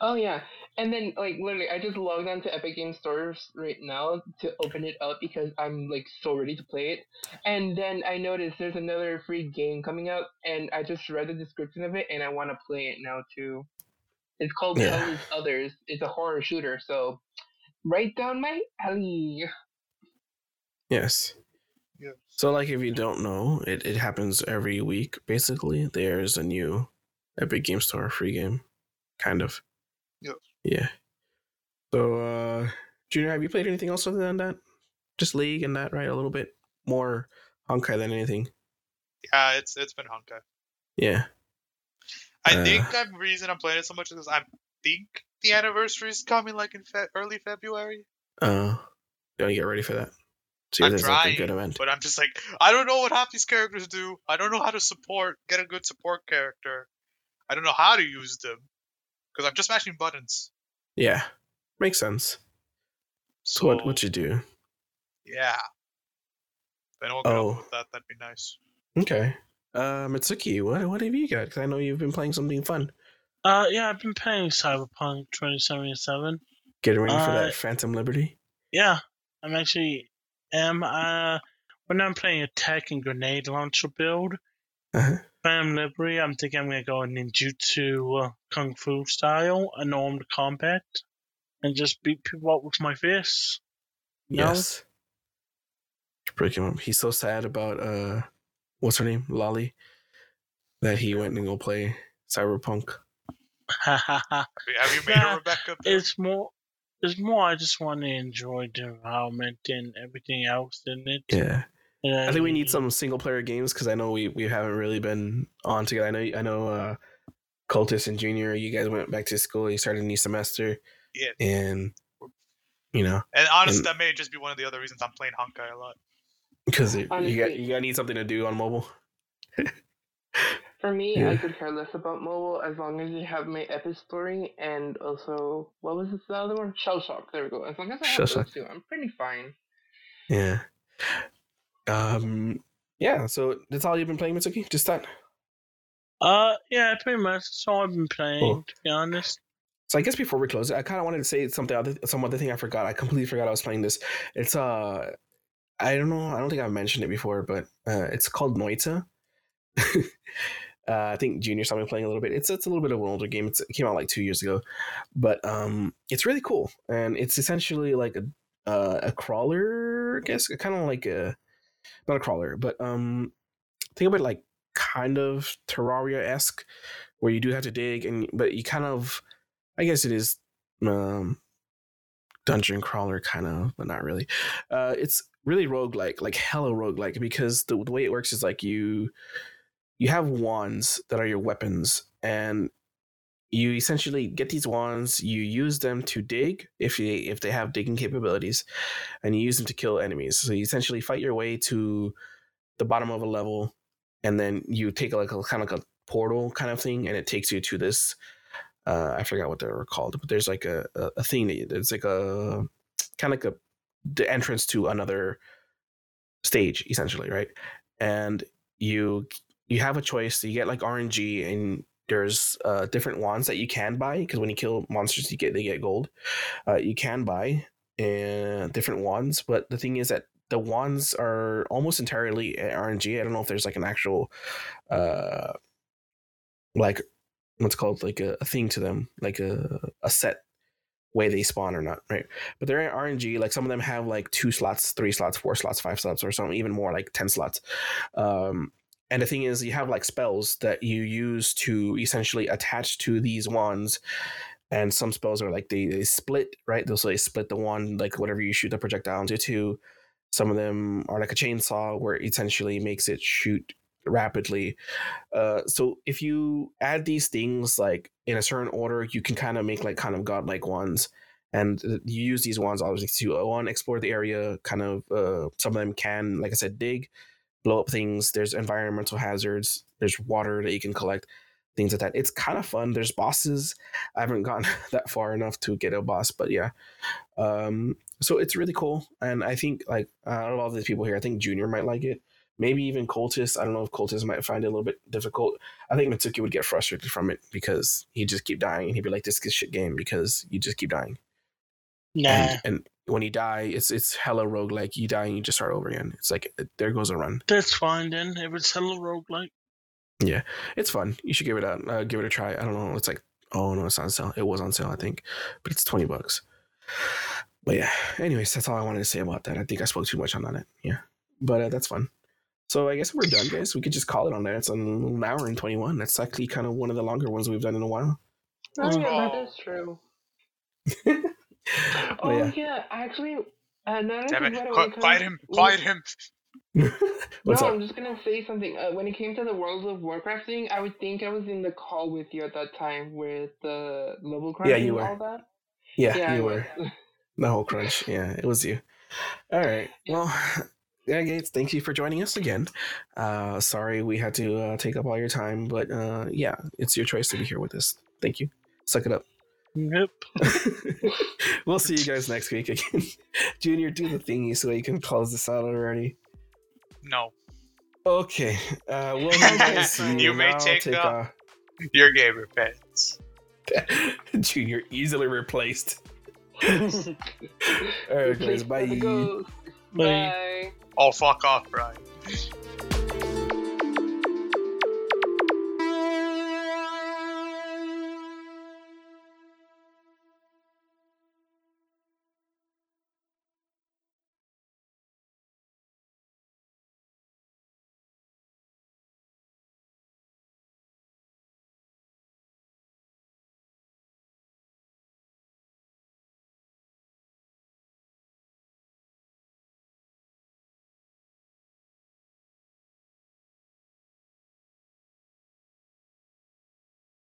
Oh yeah, and then like literally, I just logged on to Epic Games Stores right now to open it up because I'm like so ready to play it. And then I noticed there's another free game coming out, and I just read the description of it, and I want to play it now too. It's called Yeah. Hell Others. It's a horror shooter, so right down my alley. Yes. Yes. So, like, if you don't know, it, it happens every week, basically. There's a new Epic Game Store free game. Kind of. Yes. Yeah. So, uh, Junior, have you played anything else other than that? Just League and that, right? A little bit more Honkai than anything. Yeah, it's it's been Honkai. Yeah. I Uh. think the reason I'm playing it so much is I think the anniversary is coming like in fe- early February. Uh, gotta get ready for that. See I'm there's like a good event. but I'm just like I don't know what half these characters do. I don't know how to support get a good support character. I don't know how to use them because I'm just mashing buttons. Yeah. Makes sense. So, So, what, what you do? yeah. If anyone can Oh. help with that, that'd be nice. Okay. Uh, Mitsuki, what, what have you got? Because I know you've been playing something fun. Uh, yeah, I've been playing Cyberpunk 2077. Getting ready for Uh, that Phantom Liberty. Yeah, I'm actually am uh when I'm playing a tech and grenade launcher build. Uh-huh. Phantom Liberty, I'm thinking I'm gonna go ninjutsu uh, kung fu style, unarmed combat, and just beat people up with my fists. You? Yes. Break him up. He's so sad about uh, what's her name, Lolly, that he went and go play Cyberpunk. Ha ha ha. Have you- Have you made Yeah, a Rebecca? It's more. It's more. I just want to enjoy the environment and everything else in it. Yeah. And I think we need some single player games because I know we, we haven't really been on together. I know I know uh Cultist and Junior, you guys went back to school, you started a new semester. Yeah. And you know, And honestly, and- that may just be one of the other reasons I'm playing Honkai a lot. because you got Honestly- you gotta need something to do on mobile. For me, Yeah. I could care less about mobile as long as you have my Epistory and also what was the other one? Shell Shock. There we go. As long as I have Shell those Shock. two, I'm pretty fine. Yeah. Um yeah, so that's all you've been playing, Mitsuki? Just that? Uh, yeah, pretty much. That's all I've been playing, Cool. to be honest. So I guess before we close, I kind of wanted to say something other, some other thing I forgot. I completely forgot I was playing this. It's uh, I don't know. I don't think I've mentioned it before, but uh, it's called Noita. uh, I think Junior saw me playing a little bit. It's it's a little bit of an older game. It's, it came out like two years ago, but um, it's really cool, and it's essentially like a uh, a crawler, I guess, kind of like a not a crawler, but um, think about like kind of Terraria esque, where you do have to dig, and but you kind of I guess it is um dungeon crawler kind of, but not really. Uh it's really roguelike, like like hella roguelike, because the, the way it works is like you you have wands that are your weapons, and you essentially get these wands, you use them to dig if they if they have digging capabilities, and you use them to kill enemies. So you essentially fight your way to the bottom of a level, and then you take like a kind of like a portal kind of thing, and it takes you to this uh, I forgot what they were called, but there's like a, a, a thing it's like a kind of like a the entrance to another stage essentially, right? And you you have a choice. You get like RNG, and there's uh, different wands that you can buy because when you kill monsters, you get they get gold. Uh, you can buy uh, different wands, but the thing is that the wands are almost entirely RNG. I don't know if there's like an actual uh like what's called like a, a thing to them, like a, a set way they spawn or not, right? But they're RNG. Like some of them have like two slots, three slots, four slots, five slots, or some even more like ten slots. Um, and the thing is, you have like spells that you use to essentially attach to these wands. And some spells are like they, they split, right? So they split the wand, like whatever you shoot the projectile into two. Some of them are like a chainsaw where it essentially makes it shoot rapidly. Uh, so if you add these things like in a certain order, you can kind of make like kind of godlike ones. And you use these ones obviously to uh, one explore the area. Kind of uh, some of them can, like I said, dig, blow up things. There's environmental hazards. There's water that you can collect, things like that. It's kind of fun. There's bosses. I haven't gone that far enough to get a boss, but yeah. Um, so it's really cool, and I think like out of all the people here, I think Junior might like it maybe even Cultist. I don't know if Cultist might find it a little bit difficult. I think Mitsuki would get frustrated from it because he'd just keep dying and he'd be like, "This is shit game" because you just keep dying. Nah. And, and when you die, it's it's hella rogue. Like you die and you just start over again. It's like there goes a run. That's fine then. If it's hella roguelike. Yeah. It's fun. You should give it a uh, give it a try. I don't know. It's like oh no, it's on sale. It was on sale, I think, but it's twenty bucks. But yeah. Anyways, that's all I wanted to say about that. I think I spoke too much on that. Yeah, but uh, that's fun. So I guess we're done, guys. We could just call it on that. It's an hour and twenty one. That's actually kind of one of the longer ones we've done in a while. Oh, yeah, that Oh. true. But Oh yeah. yeah, actually, uh, now I Damn it! think about it, Qui- when it quiet comes- him! when- Quiet him! What's no, up? I'm just gonna say something. Uh, when it came to the World of Warcraft thing, I would think I was in the call with you at that time with the level crunch Yeah, you and were. all that. Yeah, I you was. were. The whole crunch. Yeah, it was you. All right. Well, yeah, Gates, thank you for joining us again. Uh, sorry we had to uh, take up all your time, but uh, yeah, it's your choice to be here with us. Thank you. Suck it up. Yep. we'll see you guys next week again. Junior, do the thingy so you can close this out already. No, Okay. Uh, we'll have you You may now take, uh, uh, your gamer pants. Junior easily replaced. Alright, guys, Replaced bye. ghost. Bye. Bye. Oh, fuck off, Brian.